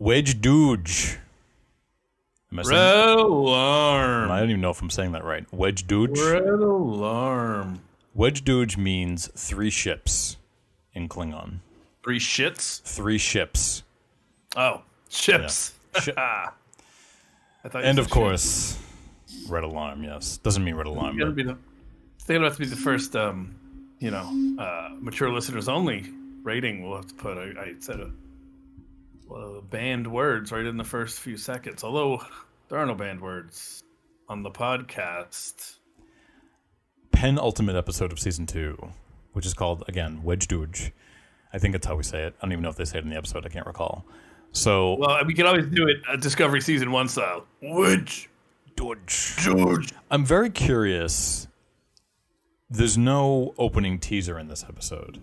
wej Duj. Am I saying- Red alarm. I don't even know if I'm saying that right. wej Duj. Red alarm. wej Duj means three ships in Klingon. Three shits. Three ships. Oh, ships. Shi- I thought you and said of course, red alarm. Yes, doesn't mean red alarm. shit. It'll But be the. It'll have to be the first, um, you know, uh, mature listeners only rating. We'll have to put. I, I said a, well, banned words right in the first few seconds. Although there are no banned words on the podcast. penultimate episode of season two, which is called again wej Duj. I think that's how we say it. I don't even know if they say it in the episode. I can't recall. So Well, we can always do it uh, Discovery season one style. Which Dooge. George? I'm very curious. There's no opening teaser in this episode,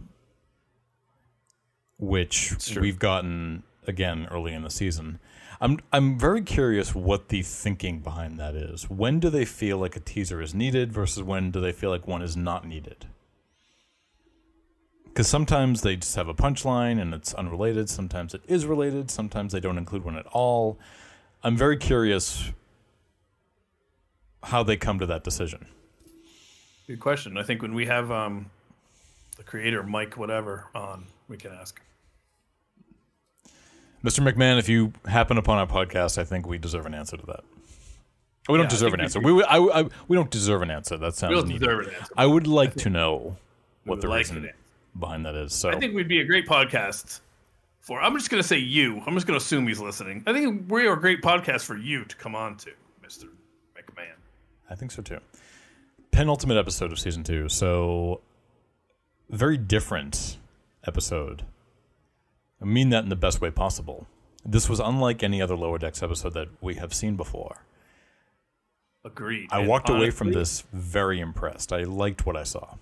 which we've gotten again early in the season. I'm I'm very curious what the thinking behind that is. When do they feel like a teaser is needed versus when do they feel like one is not needed? Because sometimes they just have a punchline and it's unrelated. Sometimes it is related. Sometimes they don't include one at all. I'm very curious how they come to that decision. Good question. I think when we have um, the creator Mike whatever on, we can ask. Mr. McMahan, if you happen upon our podcast, I think we deserve an answer to that. We don't Yeah, deserve an answer. We, I, I, we don't deserve an answer. That sounds We don't needy. deserve an answer. I would like to know what the like reason behind that is. So I think we'd be a great podcast for. I'm just going to say you. I'm just going to assume he's listening. I think we are a great podcast for you to come on to, Mister McMahan. I think so too. Penultimate episode of season two. So, very different episode. I mean that in the best way possible. This was unlike any other Lower Decks episode that we have seen before. Agreed. I And walked away from this very impressed. I liked what I saw.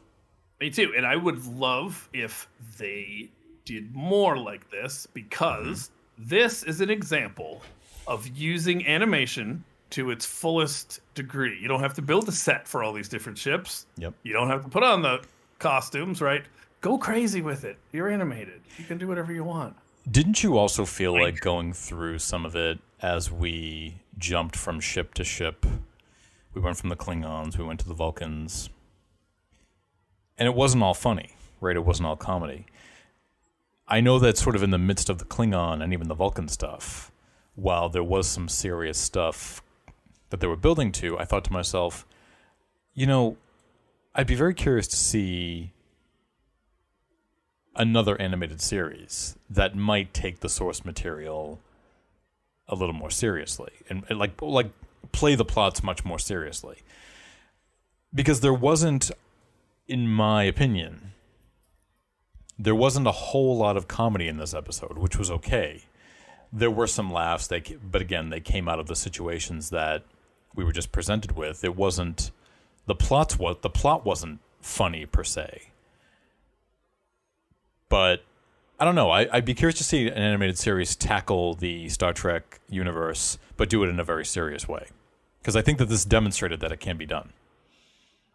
Me too. And I would love if they did more like this because mm-hmm. this is an example of using animation to its fullest degree. You don't have to build a set for all these different ships. Yep. You don't have to put on the costumes, right? Go crazy with it. You're animated. You can do whatever you want. Didn't you also feel like going through some of it as we jumped from ship to ship? We went from the Klingons, we went to the Vulcans. And it wasn't all funny, right? It wasn't all comedy. I know that sort of in the midst of the Klingon and even the Vulcan stuff, while there was some serious stuff that they were building to, I thought to myself, you know, I'd be very curious to see another animated series that might take the source material a little more seriously and, and like like play the plots much more seriously. Because there wasn't in my opinion there wasn't a whole lot of comedy in this episode which was okay. There were some laughs they but again they came out of the situations that we were just presented with. It wasn't the plots what the plot wasn't funny per se but I don't know. I, I'd be curious to see an animated series tackle the Star Trek universe, but do it in a very serious way. Because I think that this demonstrated that it can be done.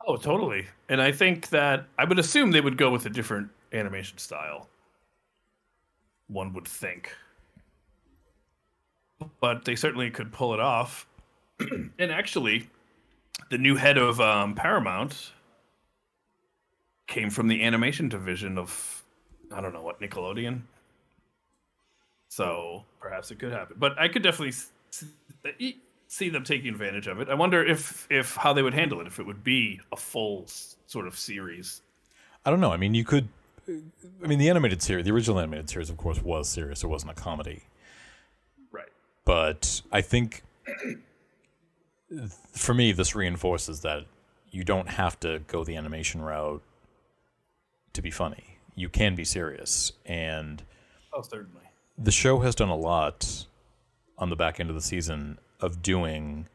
Oh, totally. And I think that I would assume they would go with a different animation style. One would think. But they certainly could pull it off. and actually, the new head of um, Paramount came from the animation division of, I don't know what, Nickelodeon? So perhaps it could happen. But I could definitely see them taking advantage of it. I wonder if if how they would handle it if it would be a full sort of series. I don't know. I mean, you could. I mean, the animated series, the original animated series, of course, was serious. It wasn't a comedy. Right. But I think for me, this reinforces that you don't have to go the animation route to be funny. You can be serious. And Oh, certainly. the show has done a lot on the back end of the season of doing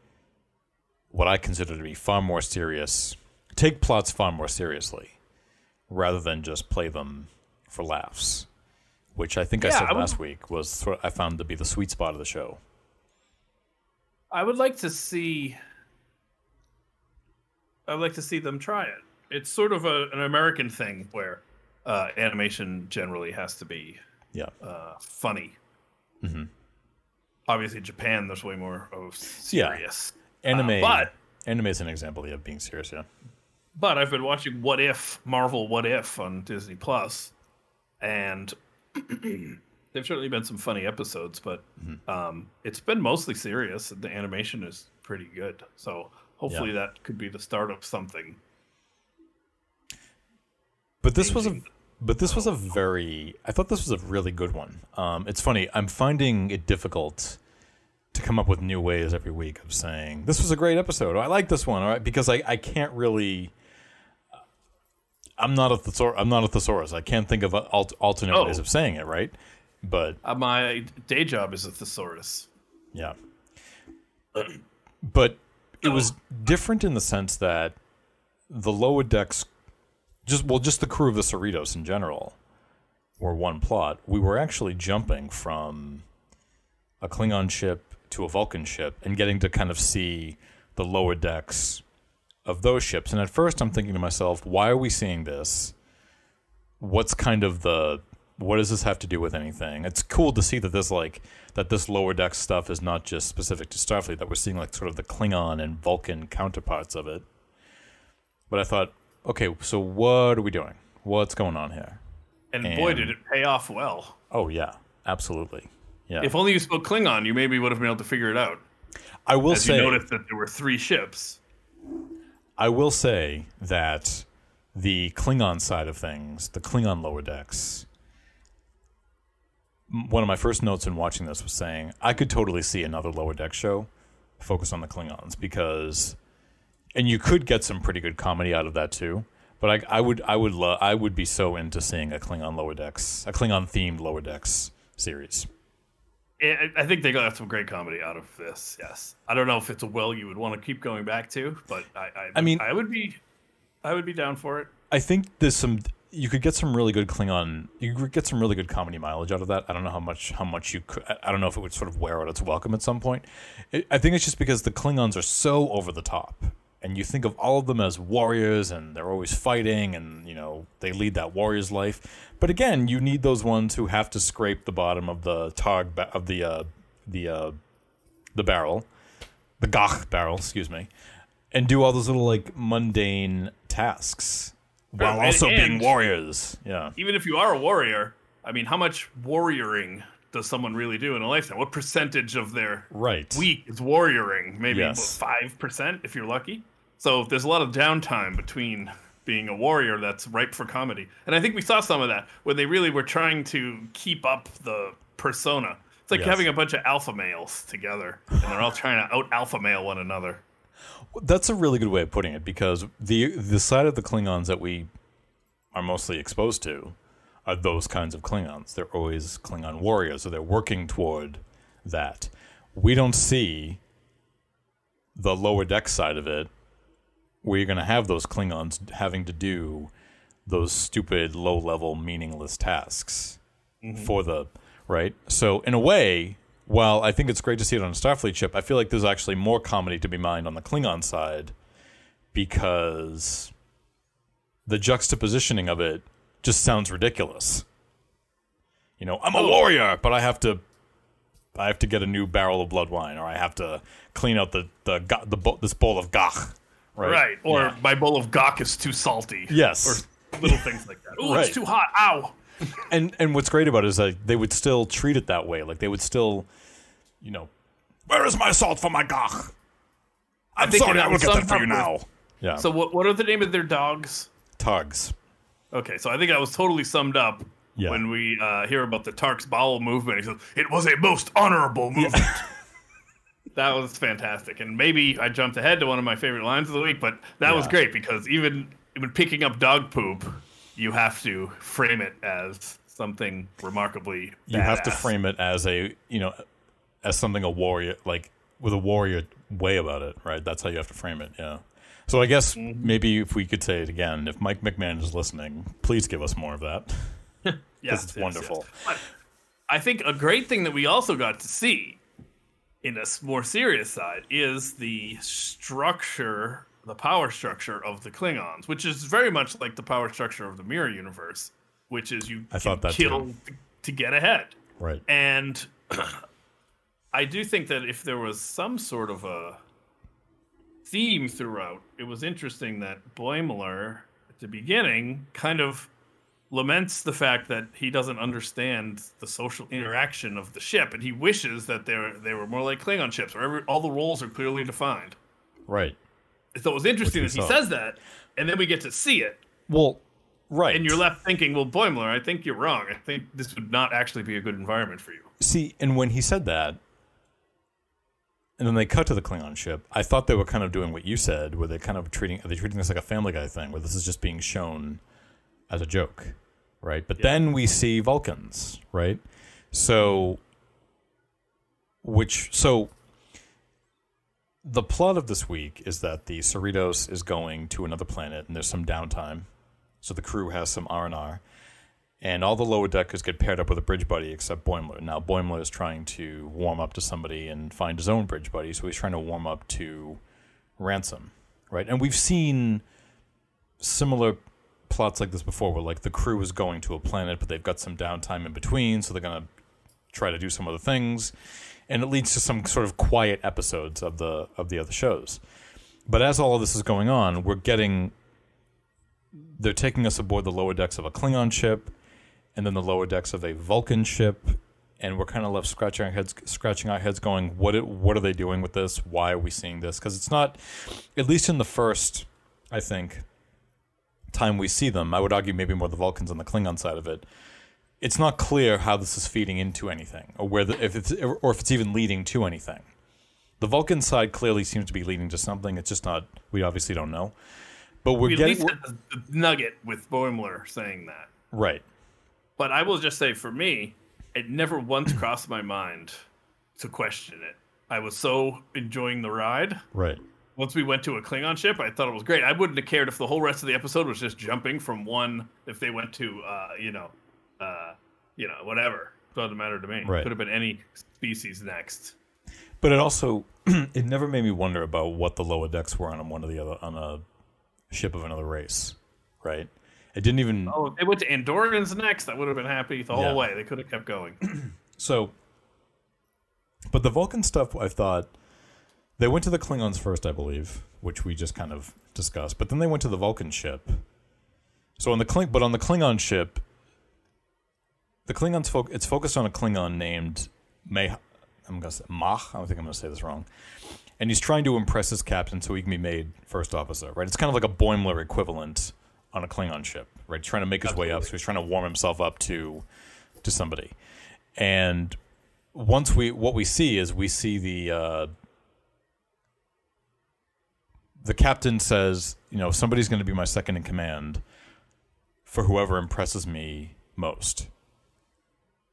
what I consider to be far more serious, take plots far more seriously, rather than just play them for laughs. Which I think I said I would- last week was sort I found to be the sweet spot of the show. I would like to see. I would like to see them try it. It's sort of a, an American thing where uh, animation generally has to be Yeah. uh, funny. obviously Japan, there's way more of Yeah. serious. Anime, but- anime is an example of being serious. Yeah. But I've been watching What If Marvel What If on Disney Plus, and there've certainly been some funny episodes, but Mm-hmm. um, it's been mostly serious. and The animation is pretty good, so hopefully that could be the start of something. But this was a but this was a very I thought this was a really good one. Um, it's funny, I'm finding it difficult to come up with new ways every week of saying this was a great episode. Or I like this one, all right, because I, I can't really I'm not a thesaurus. I'm not a thesaurus. I can't think of alt- alternate Oh. ways of saying it, right? But Uh, my day job is a thesaurus. Yeah. But it was different in the sense that the lower decks just well just the crew of the Cerritos in general were one plot. We were actually jumping from a Klingon ship to a Vulcan ship and getting to kind of see the lower decks of those ships. And at first I'm thinking to myself, why are we seeing this? What's kind of the what does this have to do with anything? It's cool to see that this like that this lower deck stuff is not just specific to Starfleet, that we're seeing like sort of the Klingon and Vulcan counterparts of it. But I thought, okay, so what are we doing? What's going on here? And, boy, did it pay off well. Oh yeah, absolutely. Yeah. If only you spoke Klingon, you maybe would have been able to figure it out. I will As say you noticed that there were three ships. I will say that the Klingon side of things, the Klingon lower decks, one of my first notes in watching this was saying I could totally see another lower deck show focus on the Klingons because, and you could get some pretty good comedy out of that too. But I, I would, I would, lo- I would be so into seeing a Klingon lower decks, a Klingon themed lower decks series. I I think they got some great comedy out of this. Yes, I don't know if it's a well you would want to keep going back to, but I, I, I mean- I would be, I would be down for it. I think there's some you could get some really good Klingon you could get some really good comedy mileage out of that. I don't know how much how much you could I- I don't know if it would sort of wear out its welcome at some point. It, I think it's just because the Klingons are so over the top and you think of all of them as warriors and they're always fighting and you know they lead that warrior's life. But again, you need those ones who have to scrape the bottom of the targ ba- of the uh the uh the barrel, the gagh barrel, excuse me, and do all those little like mundane tasks while and- also being warriors. Yeah. Even if you are a warrior, I mean, how much warrioring does someone really do in a lifetime? What percentage of their Right. week is warrioring? Maybe Yes. five percent if you're lucky. So there's a lot of downtime between being a warrior that's ripe for comedy, and I think we saw some of that when they really were trying to keep up the persona. It's like Yes. having a bunch of alpha males together, and they're all trying to out alpha male one another. That's a really good way of putting it because the the side of the Klingons that we are mostly exposed to are those kinds of Klingons. They're always Klingon warriors, so they're working toward that. We don't see the lower deck side of it where you're going to have those Klingons having to do those stupid low level meaningless tasks mm-hmm. for the right. So in a way, while I think it's great to see it on a Starfleet ship, I feel like there's actually more comedy to be mined on the Klingon side because the juxtapositioning of it just sounds ridiculous. You know, I'm a oh. warrior, but I have to I have to get a new barrel of blood wine, or I have to clean out the the, ga- the this bowl of gagh, right? Right. Or Yeah. my bowl of gawk is too salty. Yes. Or little things like that. Ooh, Right. it's too hot. Ow. and and what's great about it is that they would still treat it that way. Like they would still, you know, where is my salt for my gagh? I'm think sorry, it I will get that for you now. of- Yeah. So what what are the name of their dogs? tugs. Okay, so I think I was totally summed up Yeah. when we uh, hear about the targ's bowel movement. He says it was a most honorable movement. that was fantastic, and maybe I jumped ahead to one of my favorite lines of the week, but that was great because even when picking up dog poop, you have to frame it as something remarkably. You have to frame it as a you know, as something a warrior like with a warrior way about it, right? That's how you have to frame it. Yeah. So I guess Mm-hmm. maybe if we could say it again, if Mike McMahan is listening, please give us more of that. Yes, it's yes, wonderful. yes. I think a great thing that we also got to see in a more serious side is the structure, the power structure of the Klingons, which is very much like the power structure of the Mirror Universe, which is you, I thought that kill too. to, to get ahead. Right. And I do think that if there was some sort of a theme throughout, it was interesting that Boimler at the beginning kind of laments the fact that he doesn't understand the social interaction of the ship, and he wishes that they were, they were more like Klingon ships, where every, all the roles are clearly defined. Right. So it was interesting that he says that, and then we get to see it, Well, right. and you're left thinking, "Well, Boimler, I think you're wrong. I think this would not actually be a good environment for you." See, and when he said that, and then they cut to the Klingon ship, I thought they were kind of doing what you said, where they're kind of treating are they treating this like a Family Guy thing, where this is just being shown as a joke, right? But then we see Vulcans, right? So, which so the plot of this week is that the Cerritos is going to another planet, and there's some downtime, so the crew has some R and R and all the lower deckers get paired up with a bridge buddy except Boimler. Now Boimler is trying to warm up to somebody and find his own bridge buddy, so he's trying to warm up to Ransom, right? And we've seen similar plots like this before, where like the crew is going to a planet, but they've got some downtime in between, so they're gonna try to do some other things, and it leads to some sort of quiet episodes of the of the other shows. But as all of this is going on, we're getting they're taking us aboard the lower decks of a Klingon ship, and then the lower decks of a Vulcan ship, and we're kind of left scratching our heads, scratching our heads, going, "What? it- What are they doing with this? Why are we seeing this? Because it's not, at least in the first, I think, time we see them. I would argue maybe more the Vulcans on the Klingon side of it. It's not clear how this is feeding into anything, or where the, if it's or if it's even leading to anything. The Vulcan side clearly seems to be leading to something. It's just not. We obviously don't know. But we're We at getting the, the nugget with Boimler saying that. right. But I will just say, for me, it never once crossed my mind to question it. I was so enjoying the ride. Right. Once we went to a Klingon ship, I thought it was great. I wouldn't have cared if the whole rest of the episode was just jumping from one. If they went to, uh, you know, uh, you know, whatever. Doesn't matter to me. Right. Could have been any species next. But it also it never made me wonder about what the lower decks were on one of the other on a ship of another race, right? It didn't even Oh, they went to Andorians next. I would have been happy the whole Yeah. way. They could have kept going. so. But the Vulcan stuff, I thought they went to the Klingons first, I believe, which we just kind of discussed. But then they went to the Vulcan ship. So on the Kling, but on the Klingon ship, the Klingons fo- it's focused on a Klingon named May. I'm gonna say Mach. I don't think I'm gonna say this wrong. And he's trying to impress his captain so he can be made first officer. Right? It's kind of like a Boimler equivalent on a Klingon ship. Right? He's Trying to make his way up, so he's trying to warm himself up to to somebody. And once we what we see is we see the uh, the captain says, you know, somebody's going to be my second in command for whoever impresses me most.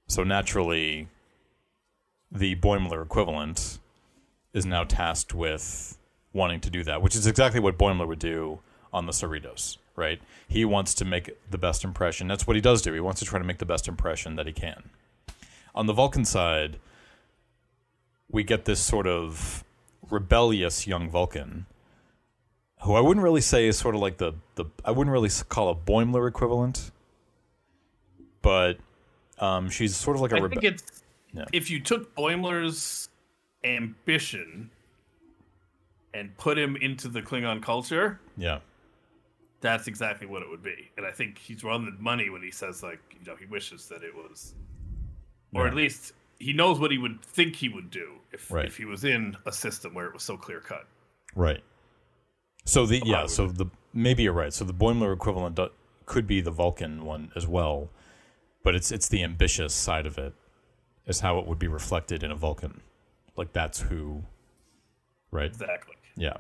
So naturally, the Boimler equivalent is now tasked with wanting to do that, which is exactly what Boimler would do on the Cerritos, right? He wants to make the best impression. That's what he does do. He wants to try to make the best impression that he can. On the Vulcan side, we get this sort of rebellious young Vulcan, who I wouldn't really say is sort of like the the I wouldn't really call a Boimler equivalent, but um, she's sort of like a I rebe- think it's Yeah. if you took Boimler's ambition and put him into the Klingon culture, yeah that's exactly what it would be. And I think he's on the money when he says like, you know, he wishes that it was, or Yeah. at least he knows what he would think he would do if Right. if he was in a system where it was so clear cut. right. So the yeah so the maybe you're right. So the Boimler equivalent do, could be the Vulcan one as well, but it's it's the ambitious side of it is how it would be reflected in a Vulcan. Like that's who, right? Exactly. Yeah.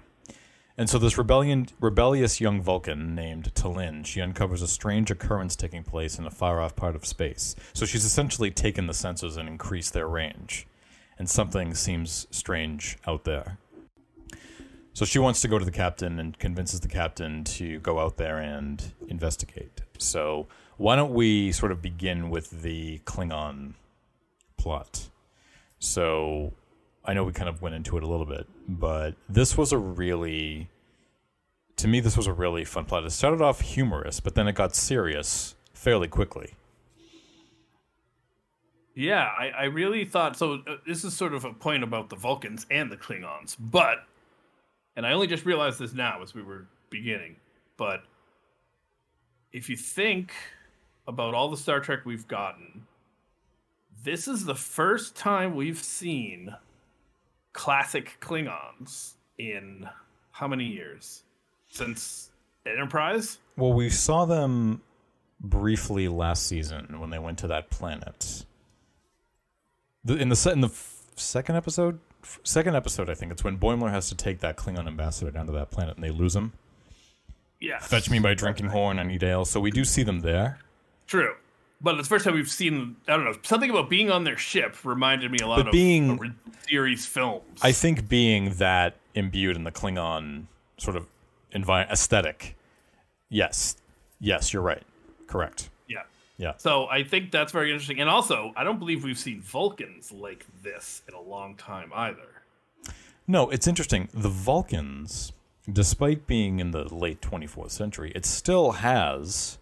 And so this rebellion, rebellious young Vulcan named T'Lyn, she uncovers a strange occurrence taking place in a far-off part of space. So she's essentially taken the sensors and increased their range, and something seems strange out there. So she wants to go to the captain and convinces the captain to go out there and investigate. So why don't we sort of begin with the Klingon plot? So I know we kind of went into it a little bit, but this was a really, to me, this was a really fun plot. It started off humorous, but then it got serious fairly quickly. Yeah, I, I really thought so. Uh, this is sort of a point about the Vulcans and the Klingons, but, and I only just realized this now as we were beginning, but if you think about all the Star Trek we've gotten, this is the first time we've seen classic Klingons in how many years? Since Enterprise? Well, we saw them briefly last season when they went to that planet. The, in the in the f- second episode, second episode, I think it's when Boimler has to take that Klingon ambassador down to that planet and they lose him. Yeah. Fetch me by drinking horn, I need ale. So we do see them there. True. But it's the first time we've seen, I don't know, something about being on their ship reminded me a lot But of being- series films. I think being that imbued in the Klingon sort of envi- aesthetic, yes, yes, you're right, correct, yeah. yeah. So I think that's very interesting. And also, I don't believe we've seen Vulcans like this in a long time either. No, it's interesting. The Vulcans, despite being in the late 24th century, it still has.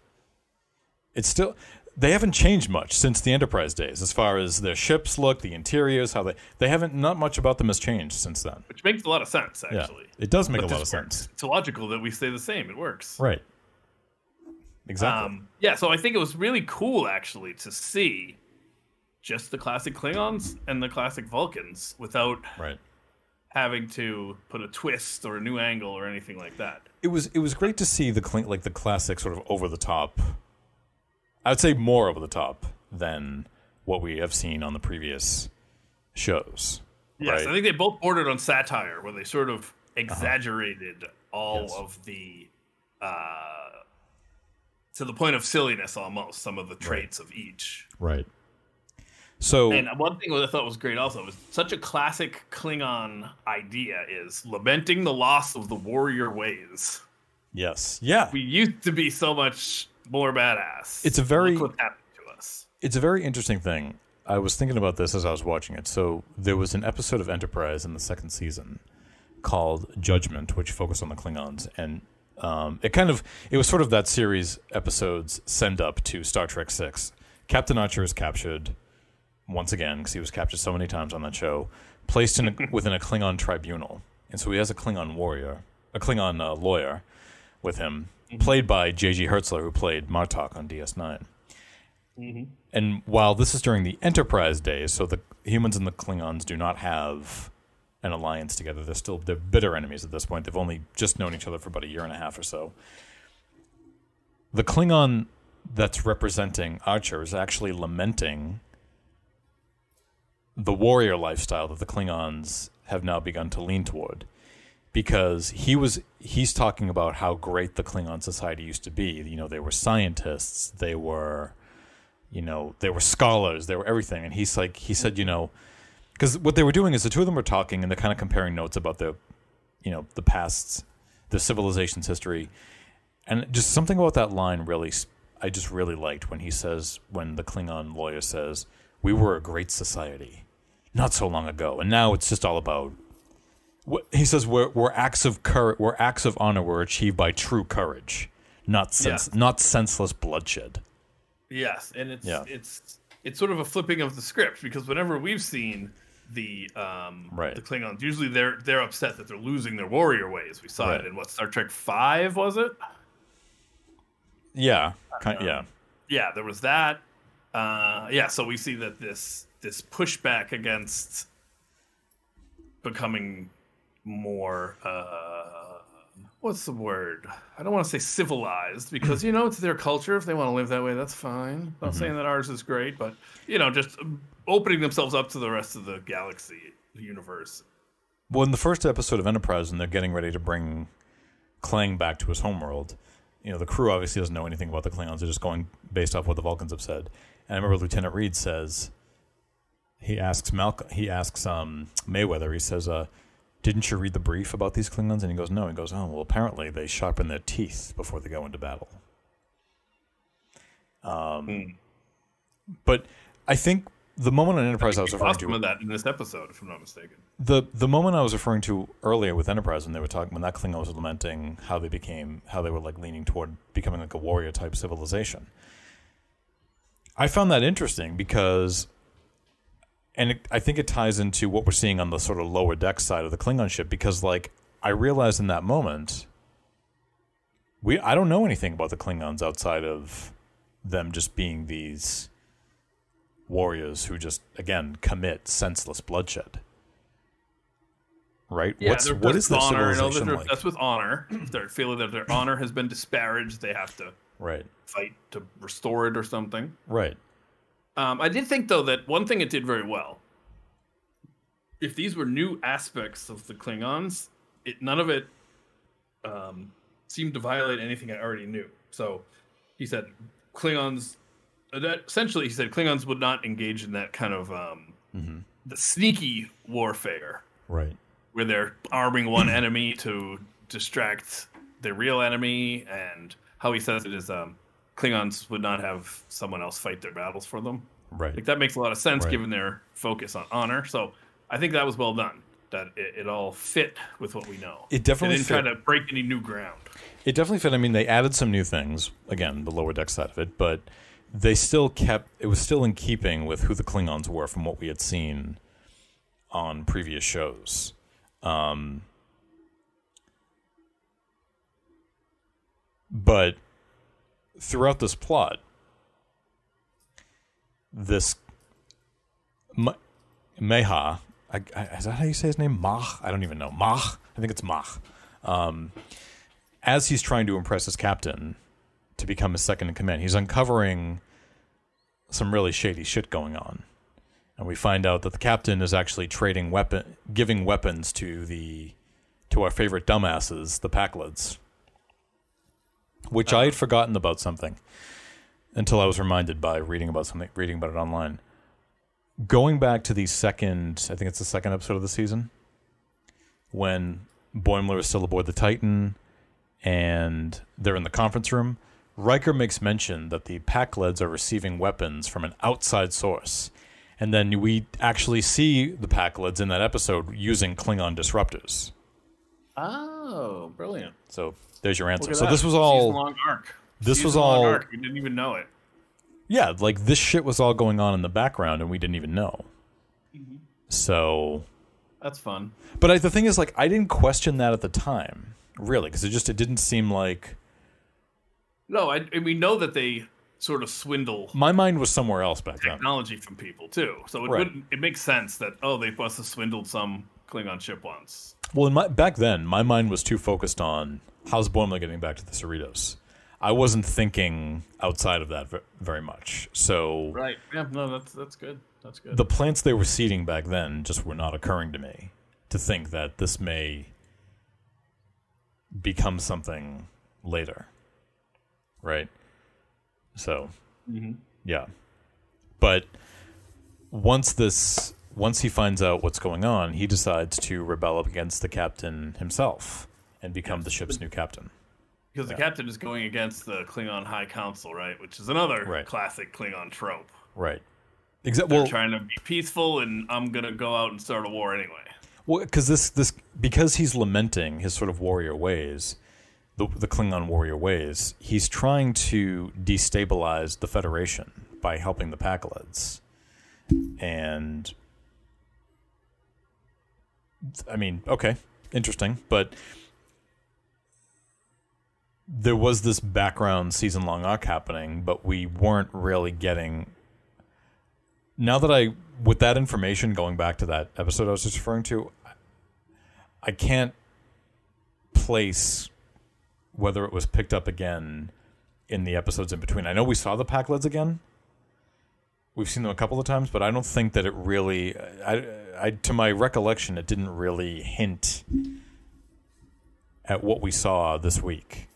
It's still. They haven't changed much since the Enterprise days, as far as their ships look, the interiors, how they. They haven't. Not much about them has changed since then. Which makes a lot of sense, Yeah, actually. it does make But a lot of works. sense. It's logical that we stay the same. It works. Right. Exactly. Um, yeah, so I think it was really cool actually to see just the classic Klingons and the classic Vulcans without right. having to put a twist or a new angle or anything like that. It was it was great to see the cl- like the classic sort of over the top. I would say more over the top than what we have seen on the previous shows. Yes, right? I think they both bordered on satire, where they sort of exaggerated all Yes. of the, uh, to the point of silliness almost, some of the traits of each. Right. So And one thing that I thought was great also was such a classic Klingon idea is lamenting the loss of the warrior ways. yes, yeah, We used to be so much more badass. It's a very- Look what happened to us. it's a very interesting thing. I was thinking about this as I was watching it. So there was an episode of Enterprise in the second season called Judgment, which focused on the Klingons, and um, it kind of it was sort of that series episodes send up to Star Trek Six. Captain Archer is captured once again because he was captured so many times on that show, placed in a, within a Klingon tribunal, and so he has a Klingon warrior, a Klingon uh, lawyer with him, played by J.G. Hertzler, who played Martok on DS9. And while this is during the Enterprise days, so the humans and the Klingons do not have an alliance together. They're still they're bitter enemies at this point. They've only just known each other for about a year and a half or so. The Klingon that's representing Archer is actually lamenting the warrior lifestyle that the Klingons have now begun to lean toward. Because he was he's talking about how great the Klingon society used to be. You know, they were scientists, they were you know, they were scholars, they were everything. And he's like, he said, you know, because what they were doing is the two of them were talking and they're kind of comparing notes about the, you know, the past, the civilization's history. And just something about that line really, I just really liked when he says, when the Klingon lawyer says, we were a great society not so long ago. And now it's just all about, he says, we're, we're acts of courage, we're acts of honor were achieved by true courage, not sense, Yeah. not senseless bloodshed. Yes, and it's Yeah. it's it's sort of a flipping of the script because whenever we've seen the um Right. the Klingons, usually they're they're upset that they're losing their warrior ways. We saw Right. it in what Star Trek Five was it? Yeah, kind, yeah. Yeah, there was that. Uh, yeah, so we see that this this pushback against becoming more uh, what's the word? I don't want to say civilized because you know it's their culture. If they want to live that way, that's fine. Not saying that ours is great, but you know, just opening themselves up to the rest of the galaxy, the universe. Well, in the first episode of Enterprise, when they're getting ready to bring Klaang back to his homeworld, you know, the crew obviously doesn't know anything about the Klingons. They're just going based off what the Vulcans have said. And I remember Lieutenant Reed says, he asks Malcolm, he asks um, Mayweather, he says, uh, didn't you read the brief about these Klingons? And he goes, no. He goes, oh, well, apparently they sharpen their teeth before they go into battle. Um, But I think the moment on Enterprise I was referring to that in this episode, if I'm not mistaken. the the moment I was referring to earlier with Enterprise when they were talking when that Klingon was lamenting how they became how they were like leaning toward becoming like a warrior type civilization. I found that interesting because and it, I think it ties into what we're seeing on the sort of lower deck side of the Klingon ship because, like, I realized in that moment, we I don't know anything about the Klingons outside of them just being these warriors who just again commit senseless bloodshed. Right? Yeah, What's what is their honor. Civilization like? That's with honor. If they're feeling that their honor has been disparaged, they have to Right. fight to restore it or something. Right. Um, I did think though that one thing it did very well. If these were new aspects of the Klingons, it none of it um, seemed to violate anything I already knew. So he said Klingons. Uh, That essentially, he said Klingons would not engage in that kind of um, the sneaky warfare Right. where they're arming one enemy to distract their real enemy, and how he says it is um, Klingons would not have someone else fight their battles for them. Right. Like that makes a lot of sense Right. given their focus on honor. So I think that was well done. That it, it all fit with what we know. It definitely didn't fit. try to break any new ground. It definitely fit. I mean, they added some new things. Again, the lower deck side of it, but they still kept. It was still in keeping with who the Klingons were from what we had seen on previous shows. Um, but throughout this plot, this Ma- Meha, I, I, is that how you say his name? Mach? I don't even know. Mach? I think it's Mach as he's trying to impress his captain to become his second in command, he's uncovering some really shady shit going on. And we find out that the captain is actually trading weapon giving weapons to the to our favorite dumbasses, the Pakleds. Which I had forgotten about something until I was reminded by reading about something reading about it online. Going back to the second I think it's the second episode of the season when Boimler is still aboard the Titan and they're in the conference room. Riker makes mention that the Pakleds are receiving weapons from an outside source. And then we actually see the Pakleds in that episode using Klingon disruptors. Oh, brilliant! So there's your answer. So that. this was all Season-long arc. this was all- arc. We didn't even know it. Yeah, like this shit was all going on in the background and we didn't even know. Mm-hmm. So That's fun. but I, the thing is like I didn't question that at the time, really, because it just it didn't seem like No, I, and we know that they sort of swindle my mind was somewhere else back then. technology from people too. So it Right. wouldn't. It makes sense that oh, they must have swindled some Klingon ship once. Well, in my, back then, my mind was too focused on how's Boimler getting back to the Cerritos. I wasn't thinking outside of that very much. So Right. Yeah. No, that's that's good. That's good. the plants they were seeding back then just were not occurring to me to think that this may become something later. Right? So, mm-hmm. yeah. But once this once he finds out what's going on, he decides to rebel up against the captain himself and become the ship's new captain. because the captain is going against the Klingon High Council, right? Which is another Right. classic Klingon trope. Right. Exactly. They're Well, trying to be peaceful, and I'm gonna go out and start a war anyway. Well, because this this because he's lamenting his sort of warrior ways, the the Klingon warrior ways. He's trying to destabilize the Federation by helping the Pakleds, and I mean, okay, interesting, but there was this background season long arc happening, but we weren't really getting now that I, with that information, going back to that episode I was just referring to, I can't place whether it was picked up again in the episodes in between. I know we saw the Pakleds again. We've seen them a couple of times, but I don't think that it really, I, I, to my recollection, it didn't really hint at what we saw this week.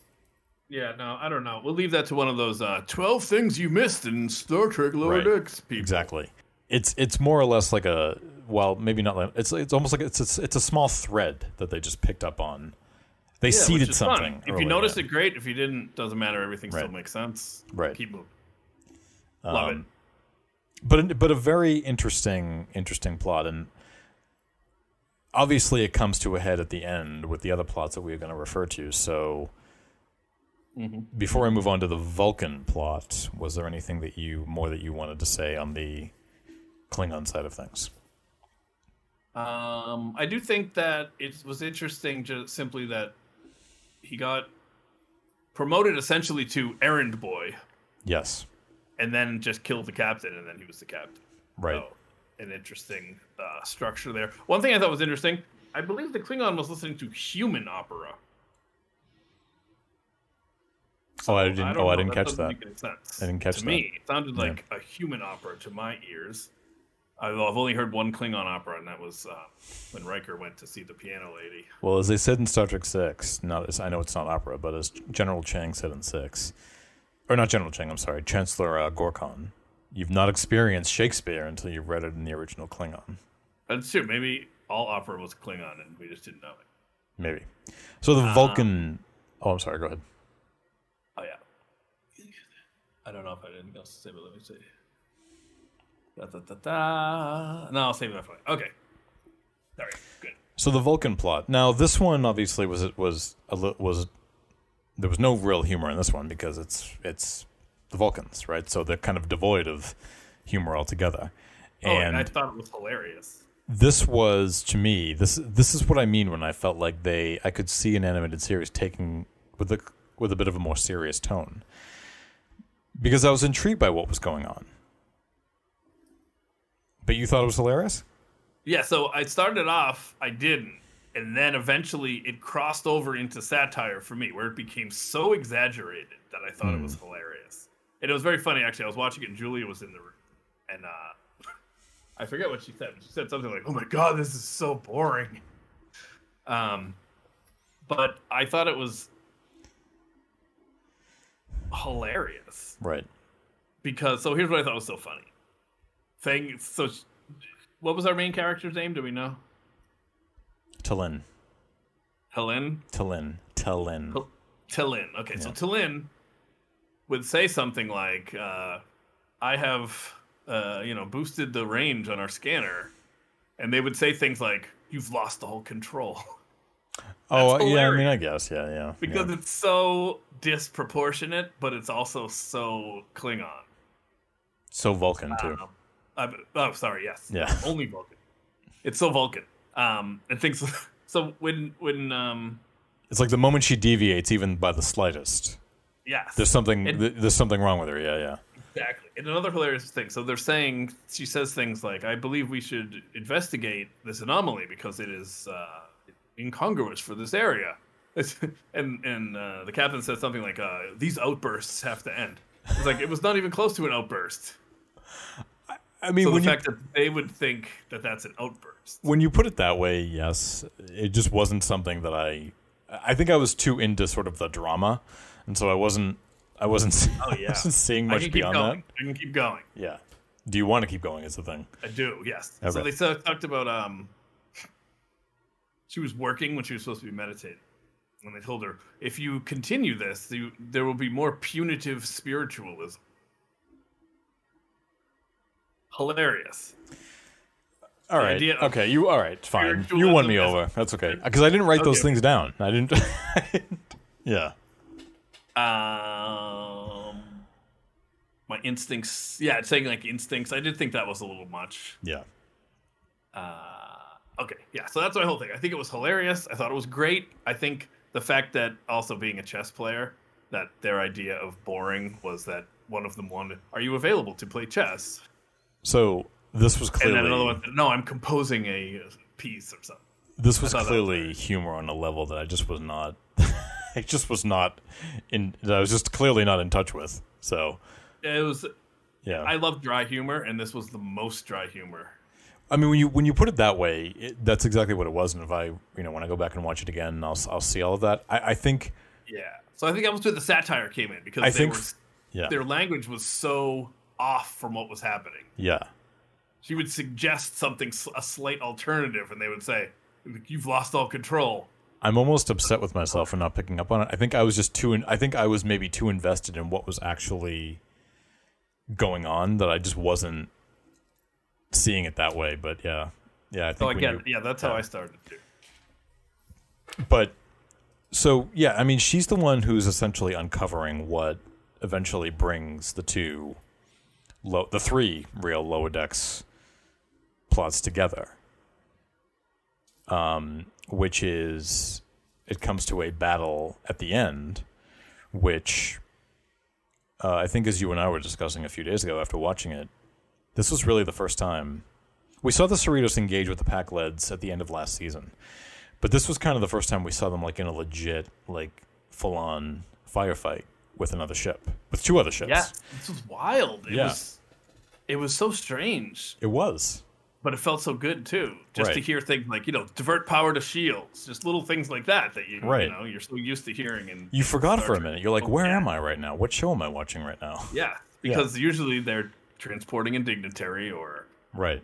Yeah, no, I don't know. We'll leave that to one of those uh, twelve things you missed in Star Trek Lower Right. Decks. People. Exactly. It's it's more or less like a well, maybe not. Like, it's it's almost like it's it's, it's a small thread that they just picked up on. They Yeah, seeded is fun. something. If you noticed it, great. If you didn't, doesn't matter. Everything still makes sense. Right. Keep moving. Love Um, but but a very interesting interesting plot, and obviously it comes to a head at the end with the other plots that we're going to refer to. So. Before I move on to the Vulcan plot, was there anything that you more that you wanted to say on the Klingon side of things. Um, I do think that it was interesting, just simply that he got promoted essentially to errand boy, Yes, and then just killed the captain, and then he was the captain. right. So, an interesting uh, structure there. One thing I thought was interesting, I believe the Klingon was listening to human opera. oh, I didn't. don't Oh, I didn't catch that. any sense. I didn't catch to that. me, it sounded like a human opera to my ears. I've only heard one Klingon opera, and that was uh, when Riker went to see the piano lady. Well, as they said in Star Trek Six, not as I know it's not opera, but as General Chang said in Six, or not General Chang, I'm sorry, Chancellor uh, Gorkon, you've not experienced Shakespeare until you've read it in the original Klingon. That's true. Maybe all opera was Klingon, and we just didn't know it. Maybe. So the Vulcan. Oh, I'm sorry. Go ahead. Oh yeah. I don't know if I had anything else to say, but let me see. Da, da, da, da. No, I'll save that for later. Okay. All right. Good. So the Vulcan plot. Now this one obviously was it was a was there was no real humor in this one because it's it's the Vulcans, right? So they're kind of devoid of humor altogether. Oh, and And I thought it was hilarious. this was to me this this is what I mean when I felt like they I could see an animated series taking with a with a bit of a more serious tone because I was intrigued by what was going on. But you thought it was hilarious? Yeah, so I started off, I didn't. And then eventually it crossed over into satire for me, where it became so exaggerated that I thought it was hilarious. And it was very funny, actually. I was watching it, and Julia was in the room. And uh, I forget what she said. She said something like, oh my God, this is so boring. Um, but I thought it was hilarious Right. because so here's what I thought was so funny. Thing so, what was our main character's name? Do we know? T'Lyn. Helen Talin. T'Lyn. Til- Tillin. Okay, so Tillin would say something like, uh, "I have, uh, you know, boosted the range on our scanner," and they would say things like, "You've lost all control," Oh, That's yeah. I mean. I guess, yeah, yeah. because yeah. it's so disproportionate, but it's also so Klingon. so Vulcan too. Uh, oh, sorry. Yes. Yeah. Only Vulcan. It's so Vulcan. Um, and things. So when when um, It's like the moment she deviates, even by the slightest, yes, there's something. And- th- there's something wrong with her. Yeah, yeah. exactly. And another hilarious thing. So they're saying she says things like, "I believe we should investigate this anomaly because it is uh, incongruous for this area." and and uh, the captain says something like, uh, "These outbursts have to end." It's like it was not even close to an outburst. I mean, So the when you fact that they would think that that's an outburst. when you put it that way, yes, it just wasn't something that I. I think I was too into sort of the drama, and so I wasn't. I wasn't. Oh yeah, I wasn't seeing much can beyond going. that. I can keep going. Yeah. Do you want to keep going? Is the thing. I do, yes. So they sa- talked about um, she was working when she was supposed to be meditating, and they told her if you continue this, you, there will be more punitive spiritualism. Hilarious. All right. Okay. You. All right. Fine. You won me over. That's okay. Because I didn't write those things down. I didn't. yeah. Um, my instincts, yeah, saying like instincts. I did think that was a little much. Yeah. Uh, okay, yeah. So that's my whole thing. I think it was hilarious. I thought it was great. I think the fact that also being a chess player, that their idea of boring was that one of them wanted, "Are you available to play chess?" So this was And clearly. then another one, "No, I'm composing a uh, piece or something." This was that was clearly humor on a level that I just was not. I just was not in. That I was just clearly not in touch with. So It was. yeah. I love dry humor, and this was the most dry humor. I mean, when you when you put it that way, it, that's exactly what it was. And if I, you know, when I go back and watch it again, I'll I'll see all of that. I, I think, Yeah. So I think that was where the satire came in because I they think, were, yeah, their language was so off from what was happening. yeah, She would suggest something, a slight alternative, and they would say, "You've lost all control." I'm almost upset with myself for not picking up on it. I think I was just too. In, I think I was maybe too invested in what was actually going on that I just wasn't seeing it that way. But yeah, yeah, I think. So again, you- yeah, that's how I started too. but so yeah, I mean, she's the one who's essentially uncovering what eventually brings the two, the three real lower decks plots together. Um, which is it comes to a battle at the end, which uh, I think as you and I were discussing a few days ago after watching it, this was really the first time we saw the Cerritos engage with the Pakleds at the end of last season, but this was kind of the first time we saw them like in a legit, like full on firefight with another ship, with two other ships. Yeah, this was wild. It Yeah. was it was so strange, It was. but it felt so good too. Just to hear things like you know divert power to shields, just little things like that that you Right. you know you're so used to hearing. And You forgot for a minute. You're like, Oh, where yeah. am I right now? What show am I watching right now? yeah, because usually they're transporting a dignitary or Right.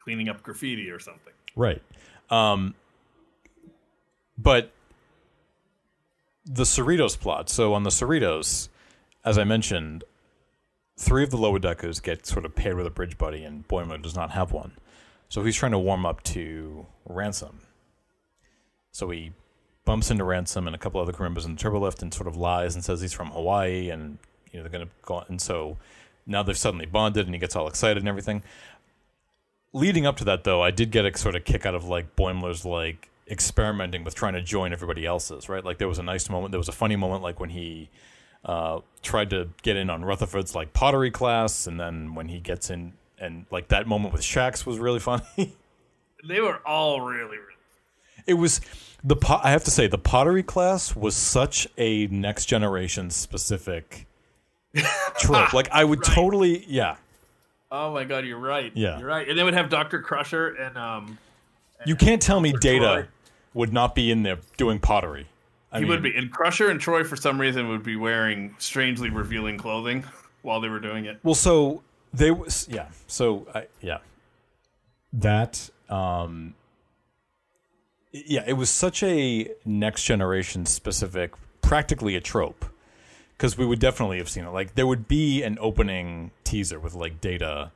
cleaning up graffiti or something. Right. Um, but the Cerritos plot. So on the Cerritos, as I mentioned, three of the lower deckers get sort of paired with a bridge buddy, and Boimler does not have one. So he's trying to warm up to Ransom. So he bumps into Ransom and a couple other members in the turbolift and sort of lies and says he's from Hawaii and you know they're to go. And so now they've suddenly bonded, and he gets all excited and everything leading up to that though i did get a sort of kick out of like boimler's like experimenting with trying to join everybody else's right like there was a nice moment there was a funny moment like when he uh, tried to get in on rutherford's like pottery class and then when he gets in and like that moment with Shaxs was really funny They were all really, really it was the po- i have to say the pottery class was such a next generation specific trope like i would Right. totally yeah Oh my god, you're right. Yeah. you're right. And they would have Doctor Crusher and um, you can't tell me data would not be in there doing pottery I he would be. And Crusher and Troi, for some reason, would be wearing strangely revealing clothing while they were doing it. Well, so they was yeah. So I, yeah, that um, yeah, it was such a next generation specific, practically a trope, because we would definitely have seen it. Like there would be an opening teaser with like Data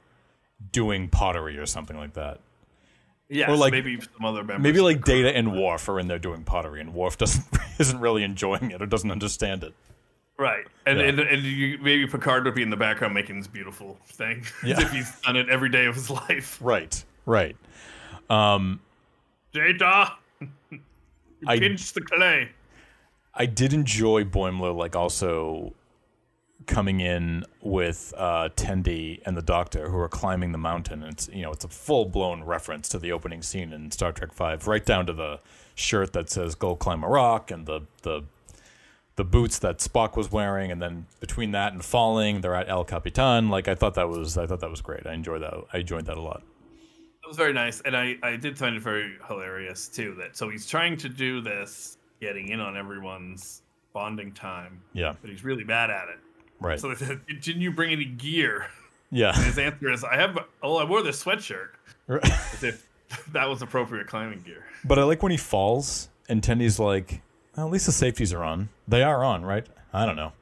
doing pottery or something like that. Yeah, Or like- maybe some other members. Maybe like. Data and Worf are in there doing pottery, and Worf doesn't isn't really enjoying it or doesn't understand it. Right, and Yeah. and, and you, maybe Picard would be in the background making this beautiful thing, Yeah. as if he's done it every day of his life. Right, right. Um, Data, I- pinch the clay. I did enjoy Boimler like also coming in with uh, Tendi and the Doctor who are climbing the mountain. And it's you know it's a full blown reference to the opening scene in Star Trek Five, right down to the shirt that says "Go climb a rock" and the the the boots that Spock was wearing, and then between that and falling, they're at El Capitan. Like I thought that was I thought that was great. I enjoyed that. I enjoyed that a lot. It was very nice, and I I did find it very hilarious too. That so he's trying to do this, getting in on everyone's bonding time, Yeah. but he's really bad at it. Right. So they said, "Didn't you bring any gear?" yeah. His answer is, "I have. Oh, I wore this sweatshirt." As if that was appropriate climbing gear. But I like when he falls and Tendi's like, well, at least the safeties are on. They are on, right? I don't know.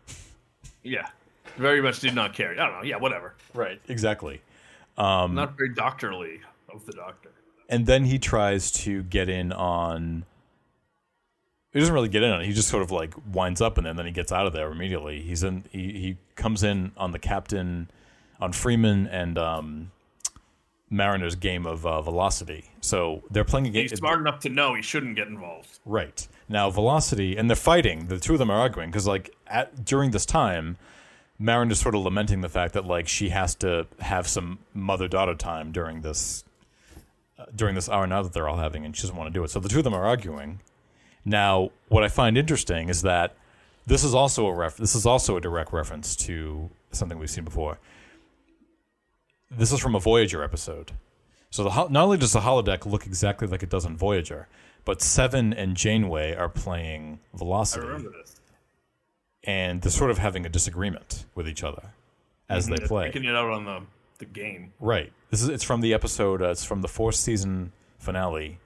Yeah, very much did not care. I don't know. Yeah, whatever. Right. Exactly. Um, not very doctorly of the doctor. And then he tries to get in on. He doesn't really get in on it. He just sort of like winds up and then, then he gets out of there immediately. He's in. He, he comes in on the captain, on Freeman and um, Mariner's game of uh, velocity. So they're playing a game. He's smart enough to know he shouldn't get involved. Right. Now, Velocity, and they're fighting. The two of them are arguing because, like, at, during this time, Marin is sort of lamenting the fact that, like, she has to have some mother daughter time during this uh, during this hour now that they're all having, and she doesn't want to do it. So the two of them are arguing. Now, what I find interesting is that this is also a ref. This is also a direct reference to something we've seen before. This is from a Voyager episode. So the, not only does the holodeck look exactly like it does on Voyager, but Seven and Janeway are playing I Velocity, remember this. and they're sort of having a disagreement with each other as they They're play. Taking it out on the the game. Right. This is it's from the episode. Uh, it's from the fourth season finale,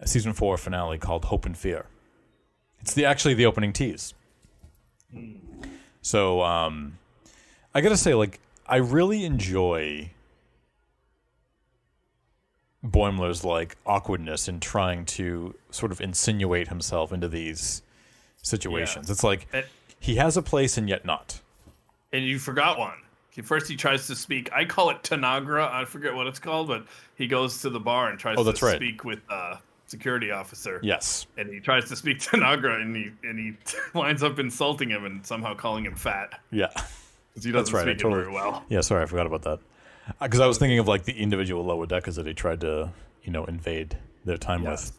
uh, season four finale called Hope and Fear. It's the actually the opening tease. So um, I gotta say, like, I really enjoy Boimler's like awkwardness in trying to sort of insinuate himself into these situations. Yeah. It's like And, he has a place and yet not. and you forgot one. first he tries to speak. I call it Tanagra. I forget what it's called, but he goes to the bar and tries Oh, to right. speak with uh, security officer. Yes. And he tries to speak Tanagra, and he and he winds up insulting him and somehow calling him fat Yeah. because he doesn't right, I speak totally- very well. Yeah, sorry, I forgot about that. Because I was thinking of like the individual lower deckers that he tried to, you know, invade their time Yes. with.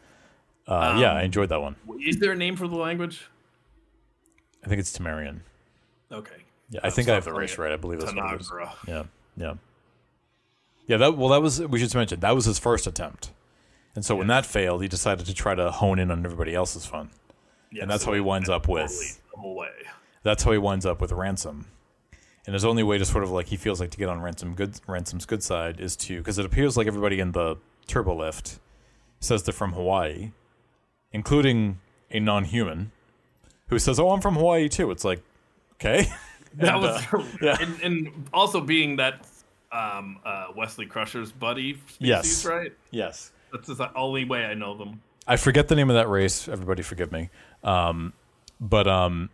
Uh, yeah, Um, I enjoyed that one. Is there a name for the language? I think it's Tamarian. Okay. Yeah, I think I have the race right. I believe that's what it is. Tanagra. Yeah, yeah, yeah. That well, that was we should mention that was his first attempt, and so when that failed, he decided to try to hone in on everybody else's fun. Yes, And that's it how he winds up with- totally the whole way. That's how he winds up with ransom. And his only way to sort of like he feels like to get on ransom good ransom's good side is to because it appears like everybody in the turbo lift says they're from Hawaii, including a non-human who says, "Oh, I'm from Hawaii too." It's like, okay, That was, uh, yeah. and, and also being that um, uh, Wesley Crusher's buddy species, Yes. right? yes. That's the only way I know them. I forget the name of that race. Everybody, forgive me. Um, but um,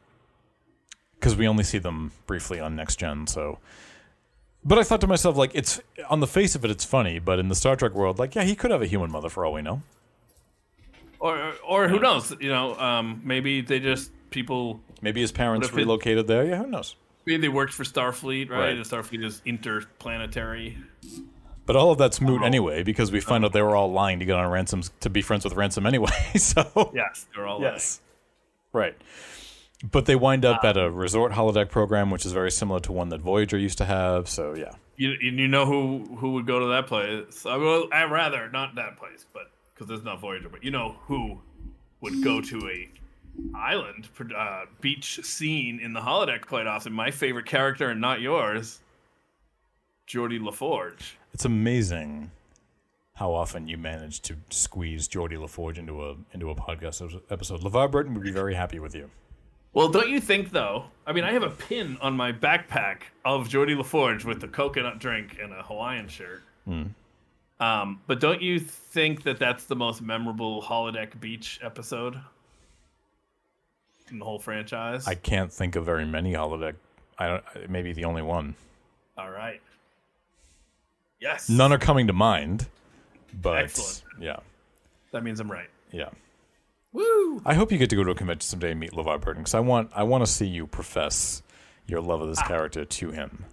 because we only see them briefly on next gen, so. But I thought to myself, like, it's on the face of it, it's funny. But in the Star Trek world, like, yeah, he could have a human mother for all we know. Or, or who knows? You know, um, maybe they just people. Maybe his parents it- relocated there. Yeah, who knows? Maybe they worked for Starfleet, right? Right. And Starfleet is interplanetary. But all of that's moot uh-huh. anyway because we find out they were all lying to get on ransoms to be friends with ransom anyway. so Yes, they're all yes, right. But they wind up at a um, resort holodeck program, which is very similar to one that Voyager used to have. So yeah, You, you know who who would go to that place? I will. I'd rather not that place, but because there's not Voyager. But you know who would go to a island uh, beach scene in the holodeck quite often? My favorite character, and not yours, Geordi LaForge. It's amazing how often you manage to squeeze Geordi LaForge into a into a podcast episode. LeVar Burton would be very happy with you. Well, don't you think though? I mean, I have a pin on my backpack of Geordi LaForge with the coconut drink and a Hawaiian shirt. Um, but don't you think that that's the most memorable holodeck beach episode in the whole franchise? I can't think of very many holodeck. I don't. Maybe the only one. All right. Yes. None are coming to mind. But Excellent. yeah, That means I'm right. yeah. Woo! I hope you get to go to a convention someday and meet LeVar Burton because I want I want to see you profess your love of this Ah. character to him.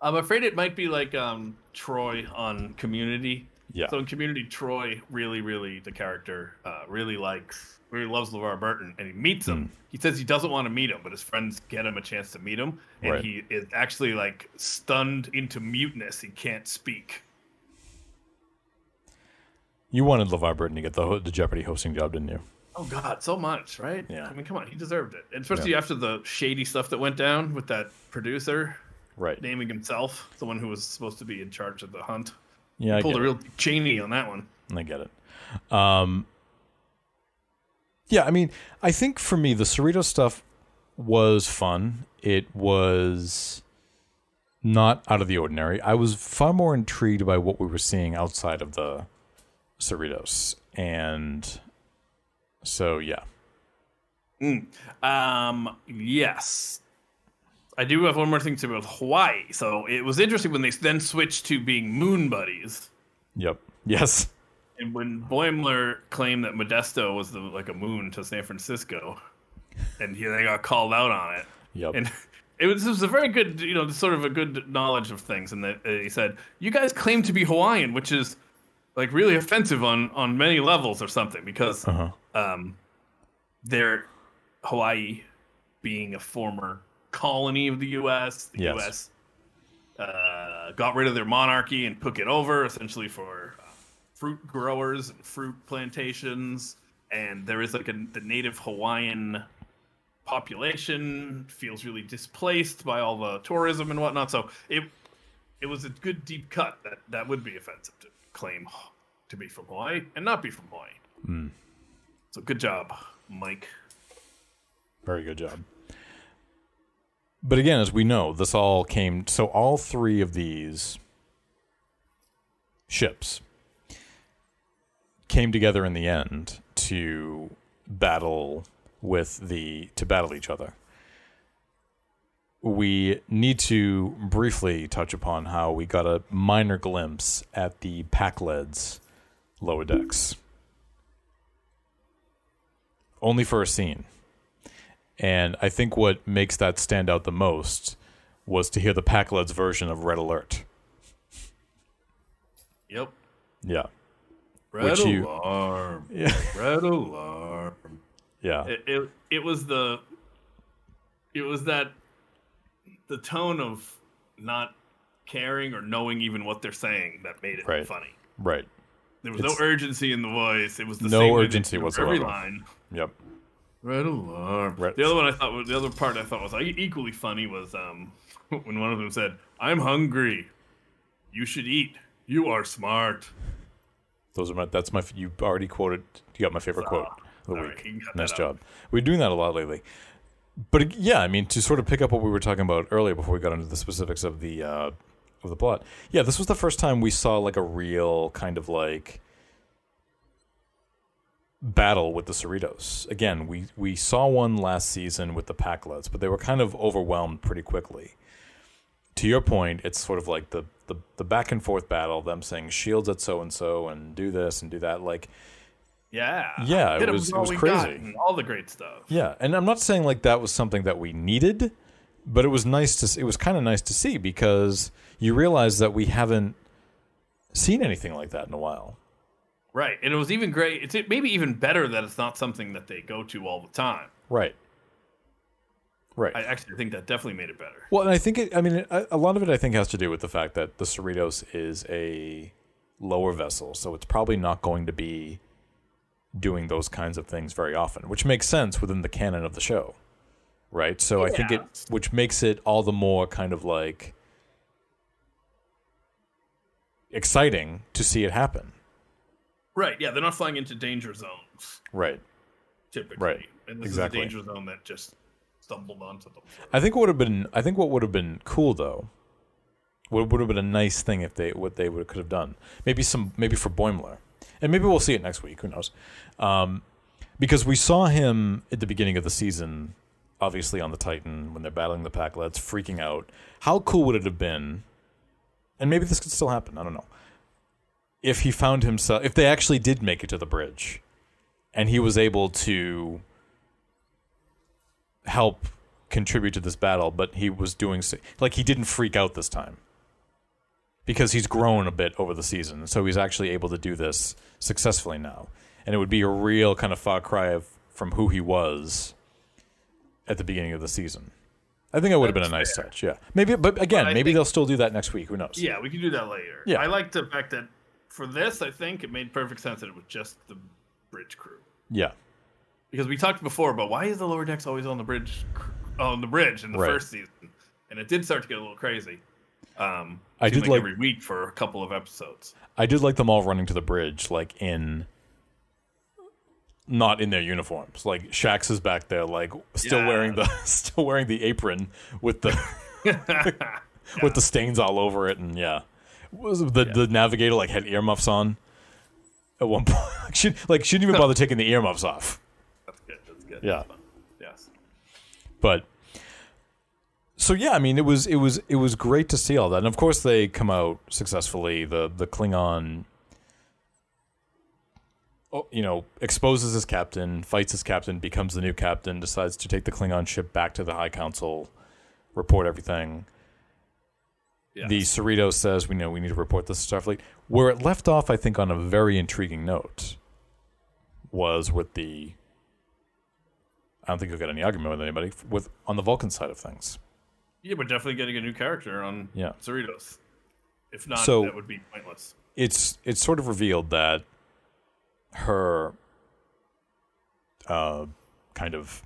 I'm afraid it might be like um, Troy on Community. Yeah. So in Community, Troy really, really the character uh, really likes, really loves LeVar Burton, and he meets Hmm. him. He says he doesn't want to meet him, but his friends get him a chance to meet him, and Right. he is actually like stunned into muteness. He can't speak. You wanted LeVar Burton to get the the Jeopardy hosting job, didn't you? Oh God, so much, right? Yeah. I mean, come on, he deserved it, and especially after the shady stuff that went down with that producer Right. naming himself the one who was supposed to be in charge of the hunt. Yeah, I Pulled a it. real Cheney on that one. I get it. Um, yeah, I mean, I think for me, the Cerritos stuff was fun. It was not out of the ordinary. I was far more intrigued by what we were seeing outside of the Cerritos. And so, yeah. Um, yes. I do have one more thing to say about Hawaii. So it was interesting when they then switched to being moon buddies. Yep. Yes. And when Boimler claimed that Modesto was the, like a moon to San Francisco, and he, they got called out on it. Yep. And it was, it was a very good, you know, sort of a good knowledge of things. And that uh, he said, "You guys claim to be Hawaiian, which is like really offensive on on many levels or something, because uh-huh. um, they're Hawaii being a former colony of the U.S. The Yes. U.S. Uh, got rid of their monarchy and took it over essentially for uh, fruit growers and fruit plantations. And there is like a, the native Hawaiian population feels really displaced by all the tourism and whatnot. So it it was a good deep cut that that would be offensive to claim to be from Hawaii and not be from Hawaii. So good job, Mike. Very good job. But again, as we know, this all came. So all three of these ships came together in the end to battle with the to battle each other. we need to briefly touch upon how we got a minor glimpse at the Pakleds lower decks. Only for a scene. And I think what makes that stand out the most was to hear the Pakleds version of Red Alert. Yep. Yeah. Red Which you- alarm. Yeah. Red alarm. Yeah. It, it it was the it was that the tone of not caring or knowing even what they're saying that made it Right. funny. Right. There was It's- no urgency in the voice. It was the No same urgency whatsoever. Every line. Yep. Red alarm. Red- The other one I thought, was- the other part I thought was e- equally funny was um, when one of them said, "I'm hungry. You should eat. You are smart." Those are my. That's my. You already quoted. You got my favorite quote of the week. right, nice that job. We're doing that a lot lately. But yeah, I mean, to sort of pick up what we were talking about earlier before we got into the specifics of the uh, of the plot. Yeah, this was the first time we saw like a real kind of like battle with the Cerritos. Again, we we saw one last season with the Pakleds, but they were kind of overwhelmed pretty quickly. To your point, it's sort of like the the, the back and forth battle, them saying shields at so and so and do this and do that. Like Yeah. Yeah, it was- it was crazy. all the great stuff. Yeah, and I'm not saying like that was something that we needed, but it was nice to. It was kind of nice to see because you realize that we haven't seen anything like that in a while. Right, and it was even great. It's maybe even better that it's not something that they go to all the time. Right. Right. I actually think that definitely made it better. well, and I think it. I mean, a, a lot of it I think has to do with the fact that the Cerritos is a lower vessel, so it's probably not going to be doing those kinds of things very often, which makes sense within the canon of the show. Right? So I think it which makes it all the more kind of like exciting to see it happen. Right, yeah, they're not flying into danger zones Right. typically. Right, And this exactly. is a danger zone that just stumbled onto them. I think what would have been I think what would have been cool though what would have been a nice thing if they what they would could have done. Maybe some maybe for Boimler. And maybe we'll see it next week, who knows. Um, because we saw him at the beginning of the season obviously on the Titan when they're battling the Pakleds freaking out. How cool would it have been? And maybe this could still happen, I don't know. If he found himself if they actually did make it to the bridge and he was able to help contribute to this battle, but he was doing so, like he didn't freak out this time because he's grown a bit over the season, so he's actually able to do this successfully now, and it would be a real kind of far cry of, from who he was at the beginning of the season. I think it would have been a nice touch, yeah. Maybe, but again, But maybe think- they'll still do that next week. Who knows? Yeah, we can do that later. Yeah. I like the fact that for this, I think it made perfect sense that it was just the bridge crew. yeah, Because we talked before about why is the lower decks always on the bridge, on the bridge in the Right. first season, and it did start to get a little crazy. Um, I did like- every week for a couple of episodes. I did like them all running to the bridge, like in. Not in their uniforms. Like Shaxs is back there, like still Yeah. wearing the still wearing the apron with the with the stains all over it, and yeah, was the the navigator like had earmuffs on at one point. Should like shouldn't even bother taking the earmuffs off. That's good. That's good. Yeah. That's. Yes. But so yeah, I mean it was it was it was great to see all that, and of course they come out successfully. The the Klingon, oh, you know, exposes his captain, fights his captain, becomes the new captain, decides to take the Klingon ship back to the High Council, report everything. Yes. The Cerrito says, "We know we need to report this to Starfleet." Where it left off, I think, on a very intriguing note, was with the. I don't think you'll get any argument with anybody with on the Vulcan side of things. Yeah, we're definitely getting a new character on Yeah. Cerritos. If not, So- that would be pointless. It's it's sort of revealed that her uh, kind of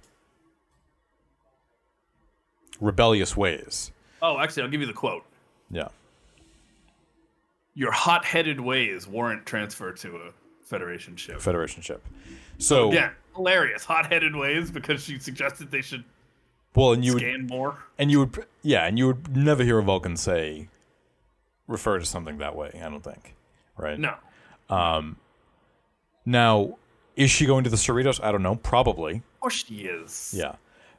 rebellious ways. Oh, actually, I'll give you the quote. Yeah, Your hot-headed ways warrant transfer to a Federation ship. Federation ship. So Yeah, hilarious. Hot-headed ways because she suggested they should well, and you would scan more. and you would yeah, and you would never hear a Vulcan say refer to something that way. I don't think, right? No, Um. Now, is she going to the Cerritos? I don't know. Probably. of course she is. Yeah.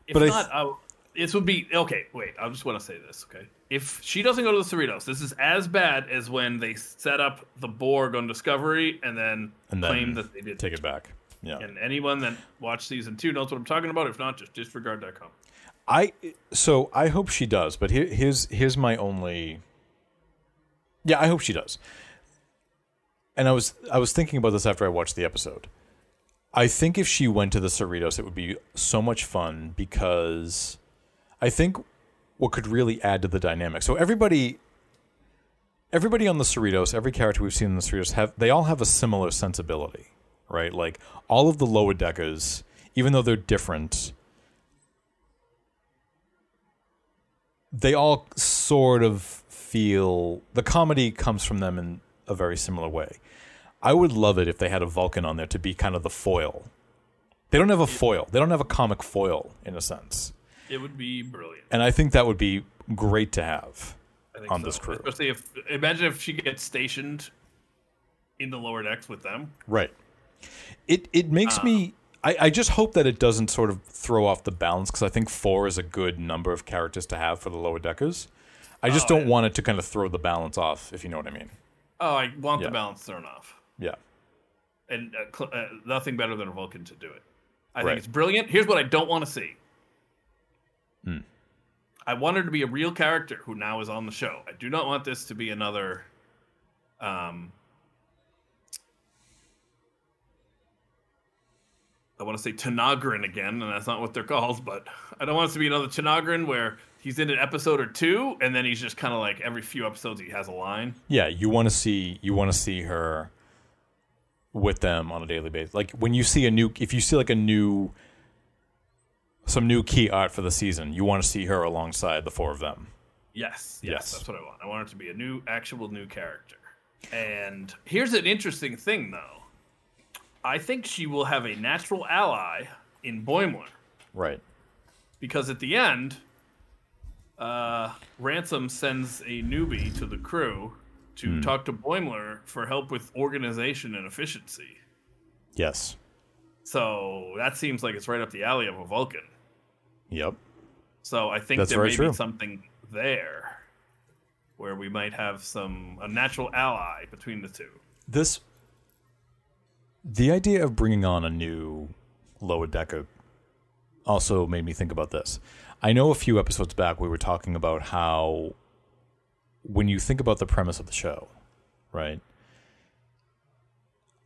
If but not, I, this would be okay. Wait, I just want to say this. Okay, if she doesn't go to the Cerritos, this is as bad as when they set up the Borg on Discovery and then And then claim that they did. Take it back. Yeah. And anyone that watched season two knows what I'm talking about. If not, just disregard.com. I so I hope she does, but here, here's here's my only. Yeah, I hope she does. And I was I was thinking about this after I watched the episode. I think if she went to the Cerritos, it would be so much fun because I think what could really add to the dynamic. So everybody, everybody on the Cerritos, every character we've seen in the Cerritos have they all have a similar sensibility, right? Like all of the lower deckers, even though they're different, they all sort of feel the comedy comes from them in a very similar way. I would love it if they had a Vulcan on there to be kind of the foil. They don't have a foil. They don't have a comic foil in a sense. It would be brilliant. And I think that would be great to have on so. this crew. Especially if imagine if she gets stationed in the lower decks with them. Right. It it makes Uh. me I, I just hope that it doesn't sort of throw off the balance because I think four is a good number of characters to have for the lower deckers. I just Oh, don't yeah. want it to kind of throw the balance off, if you know what I mean. Oh, I want Yeah. the balance thrown off. Yeah. and uh, cl- uh, nothing better than a Vulcan to do it. I Right. think it's brilliant. Here's what I don't want to see. Hmm. I want her to be a real character who now is on the show. I do not want this to be another. Um, I want to say Tanagrin again, and that's not what they're called, but I don't want it to be another Tanagrin where he's in an episode or two, and then he's just kind of like every few episodes he has a line. Yeah, you want to see you want to see her with them on a daily basis. Like when you see a new if you see like a new some new key art for the season, you want to see her alongside the four of them. Yes, yes, Yes. that's what I want. I want it to be a new, actual new character. And here's an interesting thing, though. I think she will have a natural ally in Boimler Right. because at the end, uh, Ransom sends a newbie to the crew to talk to Boimler for help with organization and efficiency. Yes. So that seems like it's right up the alley of a Vulcan. Yep. So I think That's there may true. be something there where we might have some a natural ally between the two. This the idea of bringing on a new lower decker also made me think about this. I know a few episodes back we were talking about how when you think about the premise of the show, right?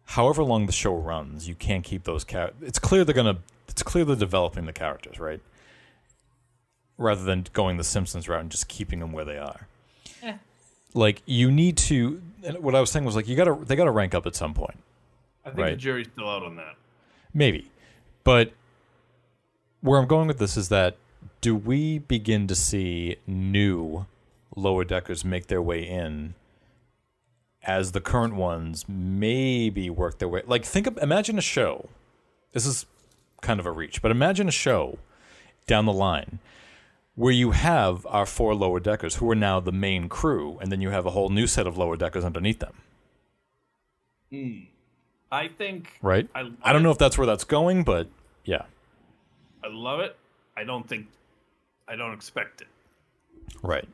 However long the show runs, you can't keep those char- It's clear they're gonna. It's clear they're developing the characters, right? Rather than going the Simpsons route and just keeping them where they are. Like you need to. and What I was saying was like you gotta. They gotta rank up at some point. I think the jury's still out on that. Maybe. But where I'm going with this is that do we begin to see new lower deckers make their way in as the current ones maybe work their way like think of imagine a show. This is kind of a reach, but imagine a show down the line where you have our four lower deckers who are now the main crew and then you have a whole new set of lower deckers underneath them, hmm. I think right? I, I don't know if that's where that's going, but yeah. I love it. I don't think I don't expect it. Right.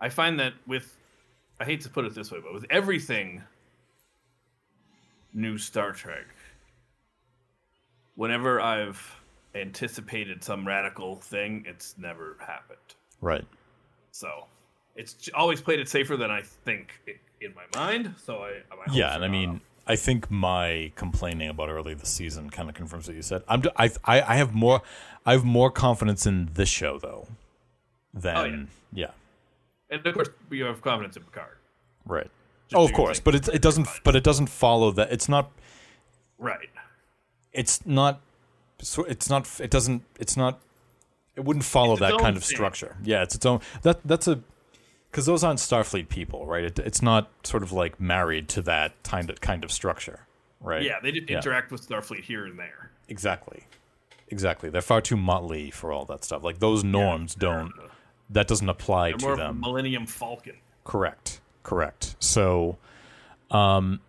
I find that with I hate to put it this way, but with everything new Star Trek, whenever I've anticipated some radical thing, it's never happened. Right. So it's always played it safer than I think in my mind. So I, my Yeah, and I mean, up. I think my complaining about early this season kind of confirms what you said. I'm, I, I, I have more, I have more confidence in this show though, than Oh, yeah. yeah. and of course you have confidence in Picard, right. Just oh, of course, but it, it doesn't, but it doesn't follow that. It's not, right? it's not, it's not, it doesn't, it's not, it wouldn't follow It's that kind of thing. structure. Yeah, it's its own. That that's a, because those aren't Starfleet people, right? It, it's not sort of like married to that kind of kind of structure, right? Yeah, they just Yeah. interact with Starfleet here and there. Exactly. Exactly. They're far too motley for all that stuff. Like those norms don't that doesn't apply to more of a them. Millennium Falcon. Correct. Correct. So um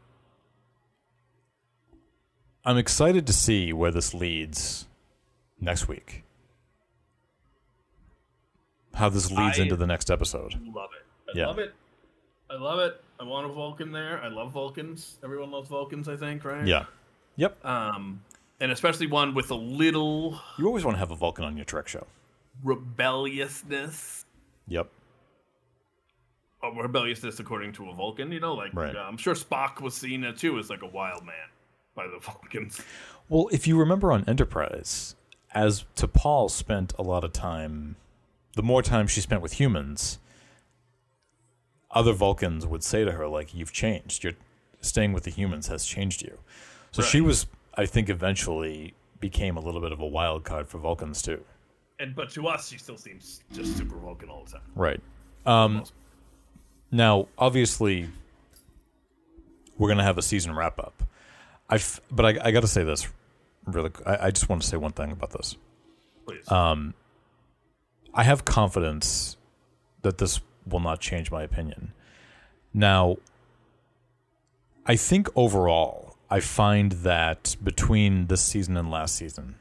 I'm excited to see where this leads next week. how this leads I- into the next episode. I love it. I Yeah. love it. I love it. I want a Vulcan there. I love Vulcans. Everyone loves Vulcans, I think, right? Yeah. Yep. Um, and especially one with a little You always want to have a Vulcan on your Trek show. rebelliousness. Yep. Uh, rebelliousness according to a Vulcan, you know, like Right. uh, I'm sure Spock was seen uh, too as like a wild man by the Vulcans. Well, if you remember on Enterprise, as T'Pol spent a lot of time, the more time she spent with humans, other Vulcans would say to her, like, you've changed. You're staying with the humans has changed you. So she was, I think, eventually became a little bit of a wild card for Vulcans too. And but to us, she still seems just super Vulcan all the time. Right. Um, now, obviously, we're gonna have a season wrap up. I, but I, I got to say this really. I, I just want to say one thing about this. Please. Um, I have confidence that this will not change my opinion. Now, I think overall, I find that between this season and last season,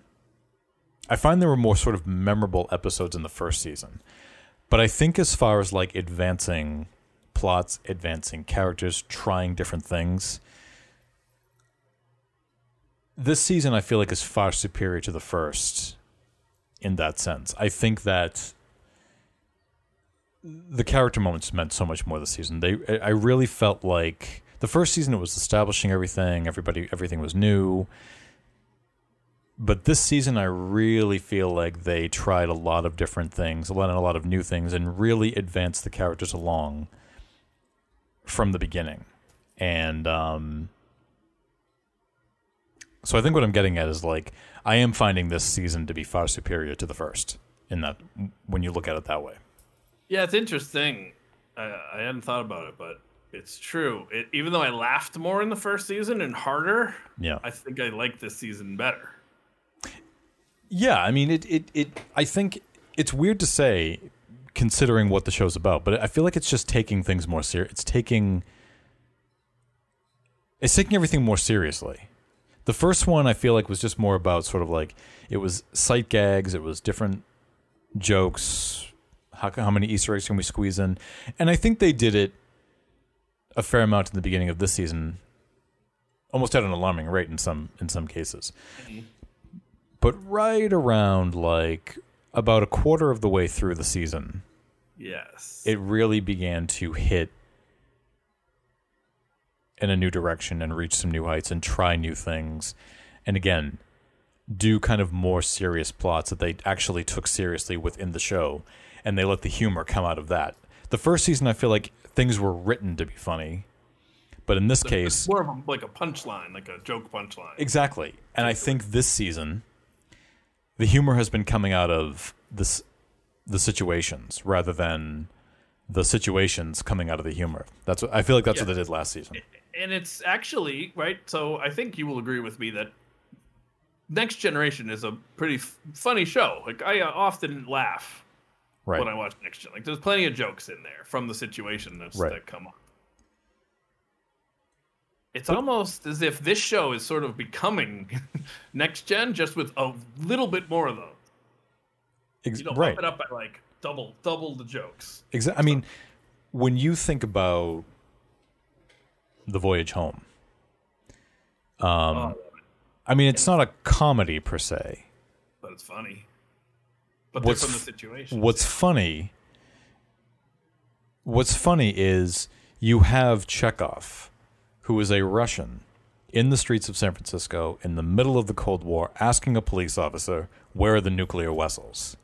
I find there were more sort of memorable episodes in the first season. But I think as far as like advancing plots, advancing characters, trying different things, this season I feel like is far superior to the first in that sense. I think that the character moments meant so much more this season. They I really felt like the first season it was establishing everything, everybody everything was new. But this season I really feel like they tried a lot of different things, a lot a lot of new things and really advanced the characters along from the beginning. And um so I think what I'm getting at is like I am finding this season to be far superior to the first in that when you look at it that way. Yeah, it's interesting. I, I hadn't thought about it, but it's true. It, even though I laughed more in the first season and harder, Yeah. I think I like this season better. Yeah, I mean it it it I think it's weird to say considering what the show's about, but I feel like it's just taking things more serious. It's taking it's taking everything more seriously. The first one I feel like was just more about sort of like it was sight gags, it was different jokes, how how many Easter eggs can we squeeze in? And I think they did it a fair amount in the beginning of this season, almost at an alarming rate in some in some cases. Mm-hmm. But right around like about a quarter of the way through the season, Yes. it really began to hit in a new direction and reach some new heights and try new things. And again, do kind of more serious plots that they actually took seriously within the show and they let the humor come out of that. The first season I feel like things were written to be funny. But in this It's case, more of a, like a punchline, like a joke punchline. Exactly. And I think this season, the humor has been coming out of this the situations rather than the situations coming out of the humor. That's what I feel like that's what they did last season. And it's actually right. So I think you will agree with me that Next Generation is a pretty f- funny show. Like I uh, often laugh Right. when I watch Next Gen. Like there's plenty of jokes in there from the situation that's, Right. that come up. It's almost as if this show is sort of becoming Next Gen, just with a little bit more of those. Ex- You know, right. it up by like double, double the jokes. Exactly. I mean, when you think about the voyage home, um, Oh, I mean, it's not a comedy per se. but it's funny. But What's from the situation. What's funny? What's funny is you have Chekov, who is a Russian, in the streets of San Francisco in the middle of the Cold War, asking a police officer, "Where are the nuclear vessels?"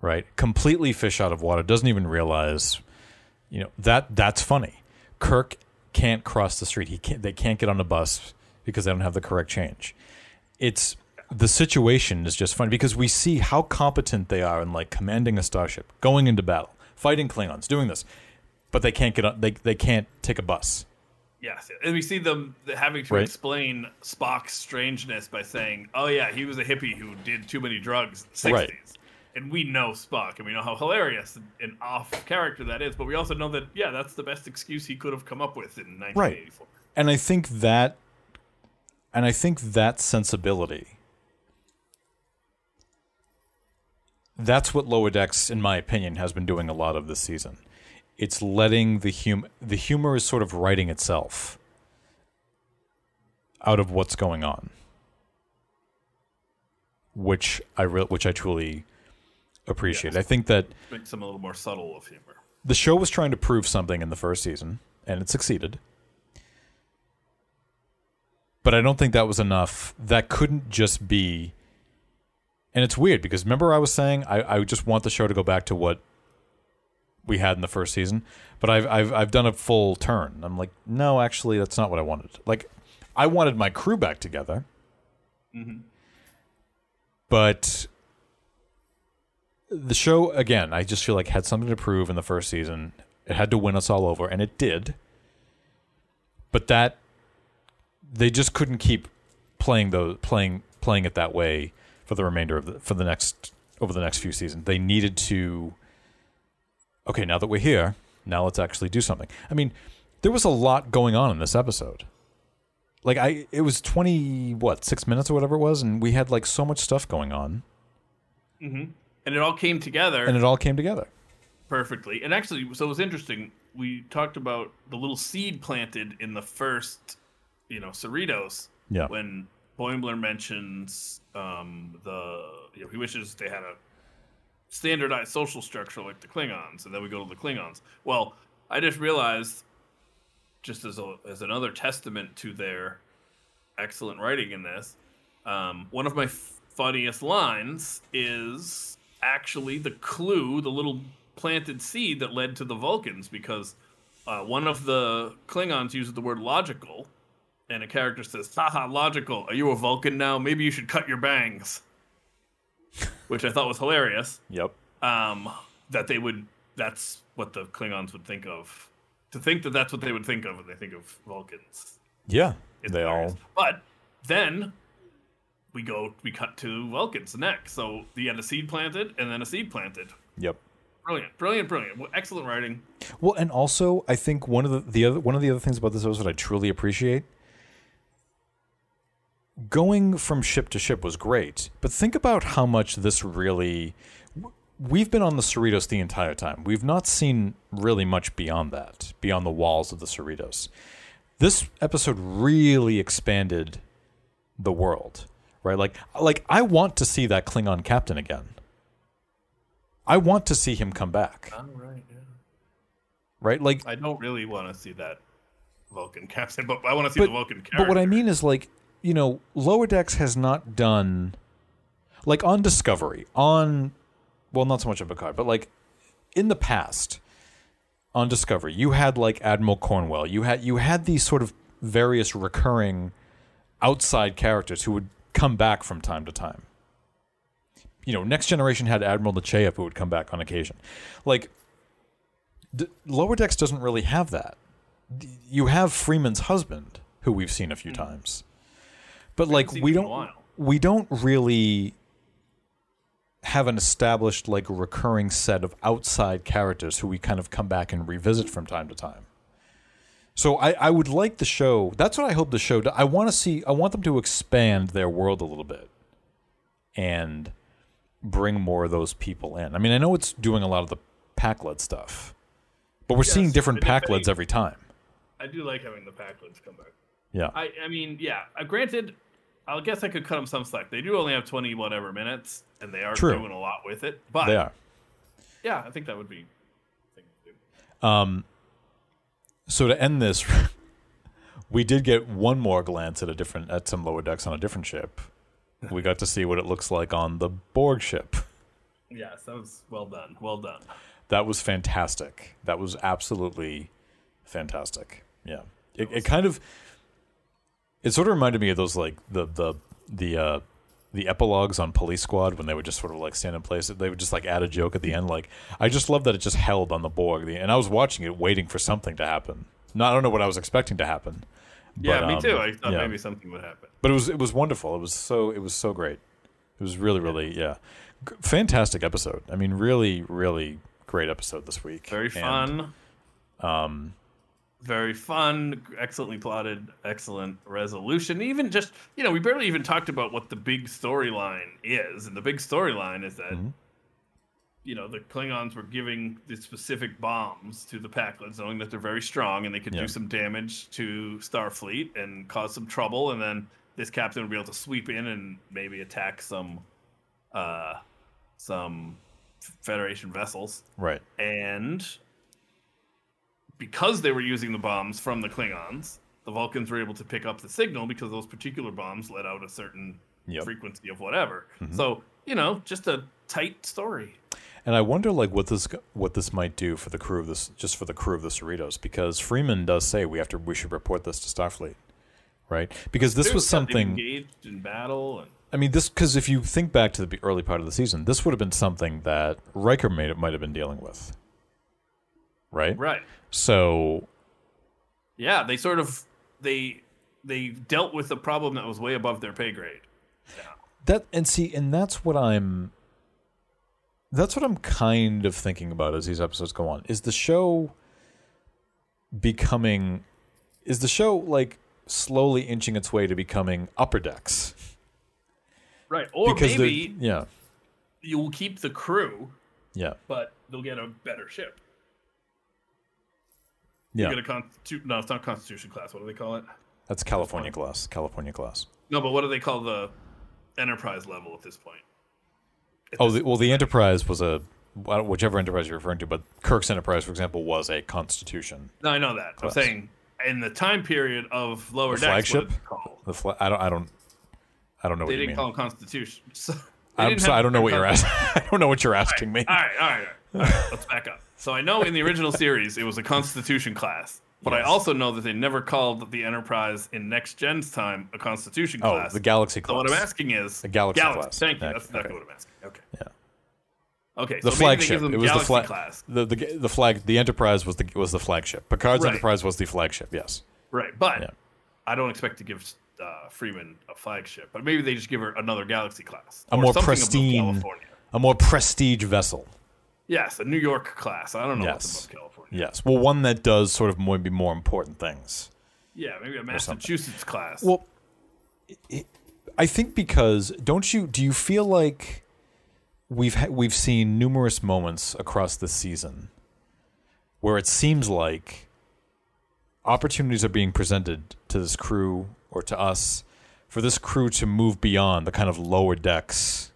Right, completely fish out of water. Doesn't even realize, you know that that's funny. Kirk can't cross the street. He can't. They can't get on a bus because they don't have the correct change. It's the situation is just funny because we see how competent they are in like commanding a starship, going into battle, fighting Klingons, doing this, but they can't get on. They they can't take a bus. Yes, and we see them having to Right. explain Spock's strangeness by saying, "Oh yeah, he was a hippie who did too many drugs in the 60s." Right. And we know Spock, and we know how hilarious and off character that is. But we also know that yeah, that's the best excuse he could have come up with in 1984. And I think that, and I think that sensibility, that's what Lower Decks, in my opinion, has been doing a lot of this season. It's letting the hum the humor is sort of writing itself out of what's going on, which I re- which I truly appreciate. I think that Makes them a little more subtle of humor. the show was trying to prove something in the first season, and it succeeded. But I don't think that was enough. That couldn't just be. And it's weird because remember I was saying I, I just want the show to go back to what we had in the first season, but I've I've I've done a full turn. I'm like, no, actually, that's not what I wanted. Like, I wanted my crew back together, mm-hmm. but the show again i just feel like had something to prove in the first season. It had to win us all over and it did. But that they just couldn't keep playing those playing playing it that way for the remainder of the for the next over the next few seasons. They needed to okay now that we're here now let's actually do something. I mean there was a lot going on in this episode. Like i it was 20 what 6 minutes or whatever it was and we had like so much stuff going on mm-hmm. And it all came together and it all came together perfectly. And actually, so it was interesting. We talked about the little seed planted in the first, you know, Cerritos. Yeah. When Boimler mentions um, the, you know, he wishes they had a standardized social structure like the Klingons, and then we go to the Klingons. Well, I just realized, just as a, as another testament to their excellent writing in this, um, one of my f- funniest lines is actually the clue, the little planted seed that led to the Vulcans, because uh, one of the Klingons uses the word logical, and a character says, haha, logical. Are you a Vulcan now? Maybe you should cut your bangs. Which I thought was hilarious. yep Um, that they would, that's what the Klingons would think of. To think that that's what they would think of when they think of Vulcans. Yeah, It's they hilarious. all. But then we go, we cut to Vulcans next. So you had a seed planted and then a seed planted. Yep. Brilliant, brilliant, brilliant. Well, Excellent writing. Well, and also, I think one of the, the other one of the other things about this episode I truly appreciate. Going from ship to ship was great, but think about how much this really. We've been on the Cerritos the entire time. We've not seen really much beyond that, beyond the walls of the Cerritos. This episode really expanded the world, right? Like, like I want to see that Klingon captain again. I want to see him come back, All right. Yeah. right? Like, I don't really want to see that Vulcan captain, but I want to see but, the Vulcan character. but what I mean is like, you know, Lower Decks has not done like on Discovery, on well, not so much on Picard, but like in the past on Discovery, you had like Admiral Cornwell. You had you had these sort of various recurring outside characters who would come back from time to time. You know, Next Generation had Admiral Nechayev who would come back on occasion. Like D- Lower Decks doesn't really have that. D- You have Freeman's husband, who we've seen a few mm-hmm. times, but like we him in a don't we don't really have an established like recurring set of outside characters who we kind of come back and revisit from time to time. So I, I would like the show. That's what I hope the show. Do. I want to see. I want them to expand their world a little bit, and bring more of those people in. I mean, I know it's doing a lot of the Pakled stuff, but we're seeing different Pakleds every time. I do like having the Pakleds come back. Yeah, I, I mean, yeah. Uh, granted, I guess I could cut them some slack. They do only have twenty whatever minutes, and they are True. doing a lot with it. But they are. yeah, I think that would be. a thing to do. Um, so to end this, we did get one more glance at a different at some lower decks on a different ship. We got to see what it looks like on the Borg ship. Yes, that was well done. Well done. That was fantastic. That was absolutely fantastic. Yeah, it, it kind of it sort of reminded me of those like the the the uh, the epilogues on Police Squad when they would just sort of like stand in place. They would just like add a joke at the end. Like I just love that it just held on the Borg, The- and I was watching it, waiting for something to happen. No, I don't know what I was expecting to happen. Yeah, me um, too. I thought yeah. maybe something would happen. But it was it was wonderful. It was so it was so great. It was really really yeah, G- fantastic episode. I mean, really really great episode this week. Very And, fun. um, Very fun. Excellently plotted. Excellent resolution. Even just you know, we barely even talked about what the big storyline is, and the big storyline is that Mhm. you know the Klingons were giving the specific bombs to the Pakleds, knowing that they're very strong and they could Yeah. do some damage to Starfleet and cause some trouble, and then this captain would be able to sweep in and maybe attack some, uh, some Federation vessels, Right. and because they were using the bombs from the Klingons, the Vulcans were able to pick up the signal because those particular bombs let out a certain Yep. frequency of whatever. Mm-hmm. So you know, just a tight story. And I wonder, like, what this what this might do for the crew of this, just for the crew of the Cerritos, because Freeman does say we have to, we should report this to Starfleet, right? Because this was something. engaged in battle, and I mean, this because if you think back to the early part of the season, this would have been something that Riker made might have been dealing with, right? right, So yeah, they sort of they they dealt with a problem that was way above their pay grade. that and see, and that's what I'm. That's what I'm kind of thinking about as these episodes go on. Is the show becoming? Is the show like slowly inching its way to becoming upper decks? Right, or because maybe yeah, you will keep the crew, yeah, but they'll get a better ship. Yeah. You get a constitu- no, it's not Constitution class. What do they call it? That's California class. California class. No, but what do they call the Enterprise level at this point? At Oh, this- the, well, the Enterprise was a whichever Enterprise you're referring to, but Kirk's Enterprise, for example, was a Constitution. no, I know that. I'm saying in the time period of lower The decks, flagship? The fla- I don't, I don't, I don't know They what didn't mean. call it Constitution. So I'm sorry, I don't know what you're asking. I don't know what you're asking me. All right, all right, all right, all right. Let's back up. So I know in the original series it was a Constitution class, but I also know that they never called the Enterprise in Next Gen's time a Constitution Oh, class. the Galaxy class. so what I'm asking is The Galaxy class. Thank you. That's exactly okay. what I'm asking. Okay. Yeah. Okay. the so flagship. It was the Galaxy flag. class. The, the the flag. The Enterprise was the was the flagship. Picard's Right. Enterprise was the flagship. Yes. Right, but Yeah. I don't expect to give uh, Freeman a flagship, but maybe they just give her another Galaxy class, A or more pristine- A more prestige vessel. Yes, a New York class. I don't know what's Yes. above California. Yes. Well, one that does sort of maybe more important things. Yeah, maybe a. Massachusetts class. Well, it, I think because don't you do you feel like we've ha- we've seen numerous moments across this season where it seems like opportunities are being presented to this crew or to us for this crew to move beyond the kind of lower decks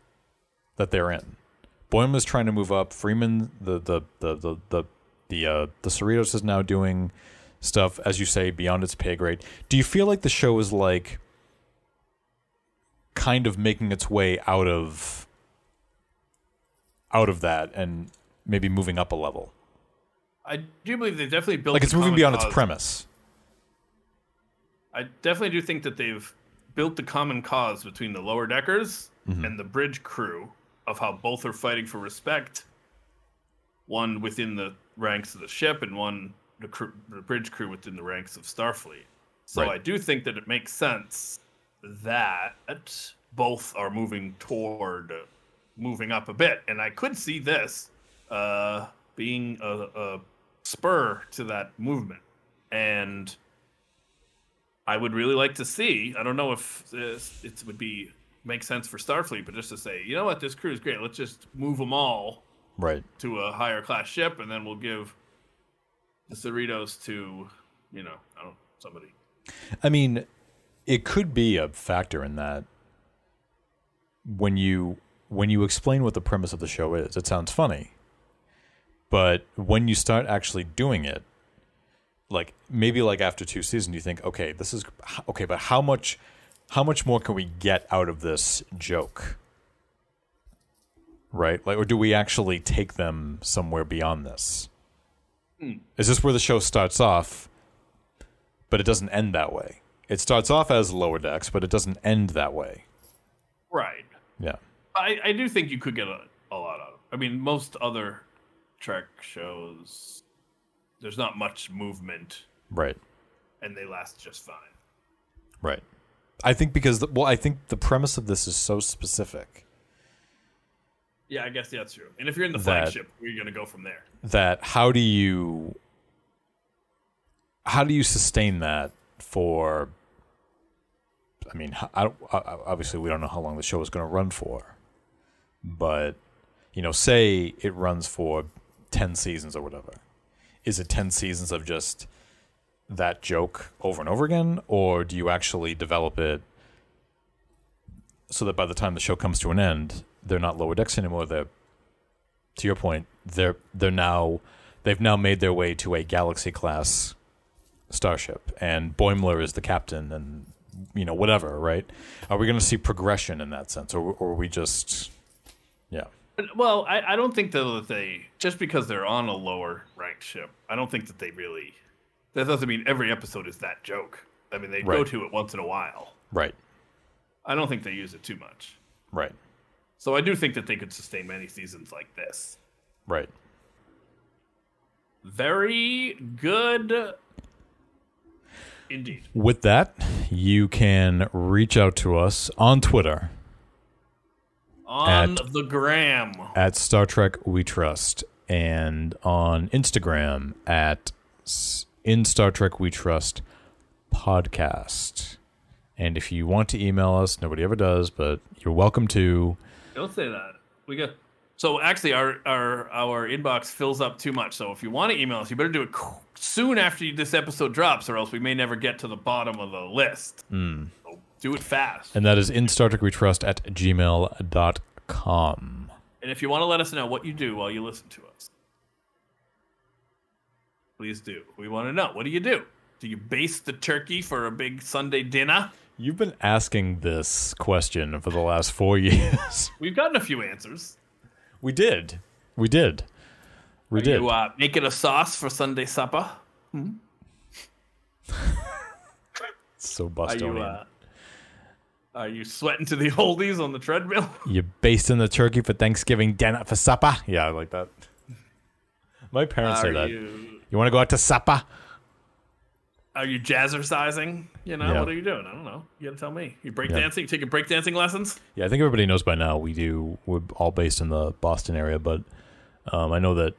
that they're in. Boimler is trying to move up. Freeman, the the the the the the, uh, the Cerritos is now doing stuff, as you say, beyond its pay grade. Do you feel like the show is like kind of making its way out of out of that and maybe moving up a level? I do believe they definitely built Like it's moving beyond cause. its premise. I definitely do think that they've built the common cause between the lower deckers Mm-hmm. and the bridge crew of how both are fighting for respect. One within the ranks of the ship, and one the, crew, the bridge crew within the ranks of Starfleet. So Right. I do think that it makes sense that both are moving toward uh, moving up a bit, and I could see this uh, being a, a spur to that movement. And I would really like to see. I don't know if this, it would be make sense for Starfleet, but just to say, you know what, this crew is great. Let's just move them all Right. to a higher class ship, and then we'll give the Cerritos to, you know, I don't somebody. I mean, it could be a factor in that when you when you explain what the premise of the show is, it sounds funny. But when you start actually doing it, like maybe like after two seasons, you think, okay, this is okay, but how much how much more can we get out of this joke? Right? Like or do we actually take them somewhere beyond this? Hmm. Is this where the show starts off, but it doesn't end that way? It starts off as lower decks, but it doesn't end that way. Right. Yeah. I, I do think you could get a, a lot out of. it. I mean, most other Trek shows, there's not much movement, Right. and they last just fine. Right. I think because the, well, I think the premise of this is so specific Yeah, I guess that's true. And if you're in the That- flagship, are going to go from there? that how do you how do you sustain that for I mean, I, I, obviously we don't know how long the show is going to run for. But you know, say it runs for 10 seasons or whatever. Is it 10 seasons of just that joke over and over again? Or do you actually develop it so that by the time the show comes to an end, they're not lower decks anymore? They're, to your point, they're, they're now, they've now made their way to a galaxy class starship and Boimler is the captain and, you know, whatever, right? Are we going to see progression in that sense? Or, or are we just, yeah. Well, I, I don't think though that they just because they're on a lower ranked ship, I don't think that they really. That doesn't mean every episode is that joke. I mean, they go to it once in a while. Right. I don't think they use it too much. Right. So I do think that they could sustain many seasons like this. Right. Very good. Indeed. With that, you can reach out to us on Twitter On At- the gram. at Star Trek We Trust and on Instagram at In Star Trek We Trust podcast. And if you want to email us, nobody ever does, but you're welcome to. Don't say that. We got. So actually, our our our inbox fills up too much. So if you want to email us, you better do it soon after this episode drops, or else we may never get to the bottom of the list. Hmm. So do it fast. And that is in Star Trek We Trust at gmail.com. And if you want to let us know what you do while you listen to us, please do. We want to know. What do you do? Do you baste the turkey for a big Sunday dinner? You've been asking this question for the last four years. We've gotten a few answers. we did. We did. We Are did. you uh, making a sauce for Sunday supper? so Are you uh, are you sweating to the oldies on the treadmill? You basting the turkey for Thanksgiving dinner for supper? Yeah, I like that. My parents say Are that. You, you want to go out to supper? are you jazzercising? You know, Yeah. what are you doing? I don't know. You gotta tell me. You break Yeah. dancing? You taking break dancing lessons? Yeah, I think everybody knows by now. We do. We're all based in the Boston area, but um, I know that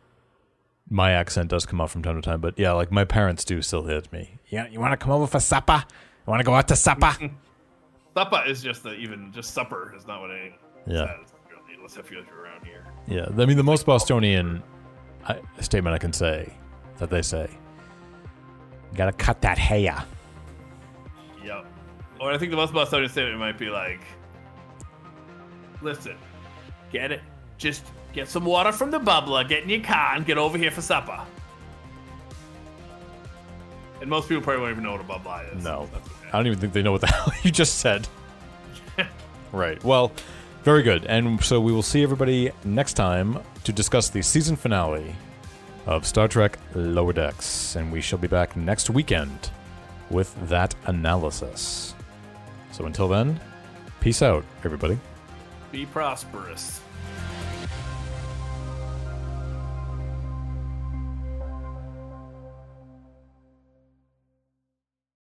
my accent does come out from time to time. But yeah, like my parents do still hit me. Yeah, you want to come over for supper? You want to go out to supper? Supper is just the even just supper is not what I Yeah. says. Unless if you're around here. Yeah, I mean the most Bostonian statement I can say that they say. You gotta cut that hair. Yep. Or I think the most Bostonian it might be like, "Listen, get it. Just get some water from the bubbler. Get in your car and get over here for supper." And most people probably won't even know what a bubbler is. No, okay. I don't even think they know what the hell you just said. right. Well, very good. And so we will see everybody next time to discuss the season finale of Star Trek Lower Decks. And we shall be back next weekend with that analysis. So until then, peace out, everybody. Be prosperous.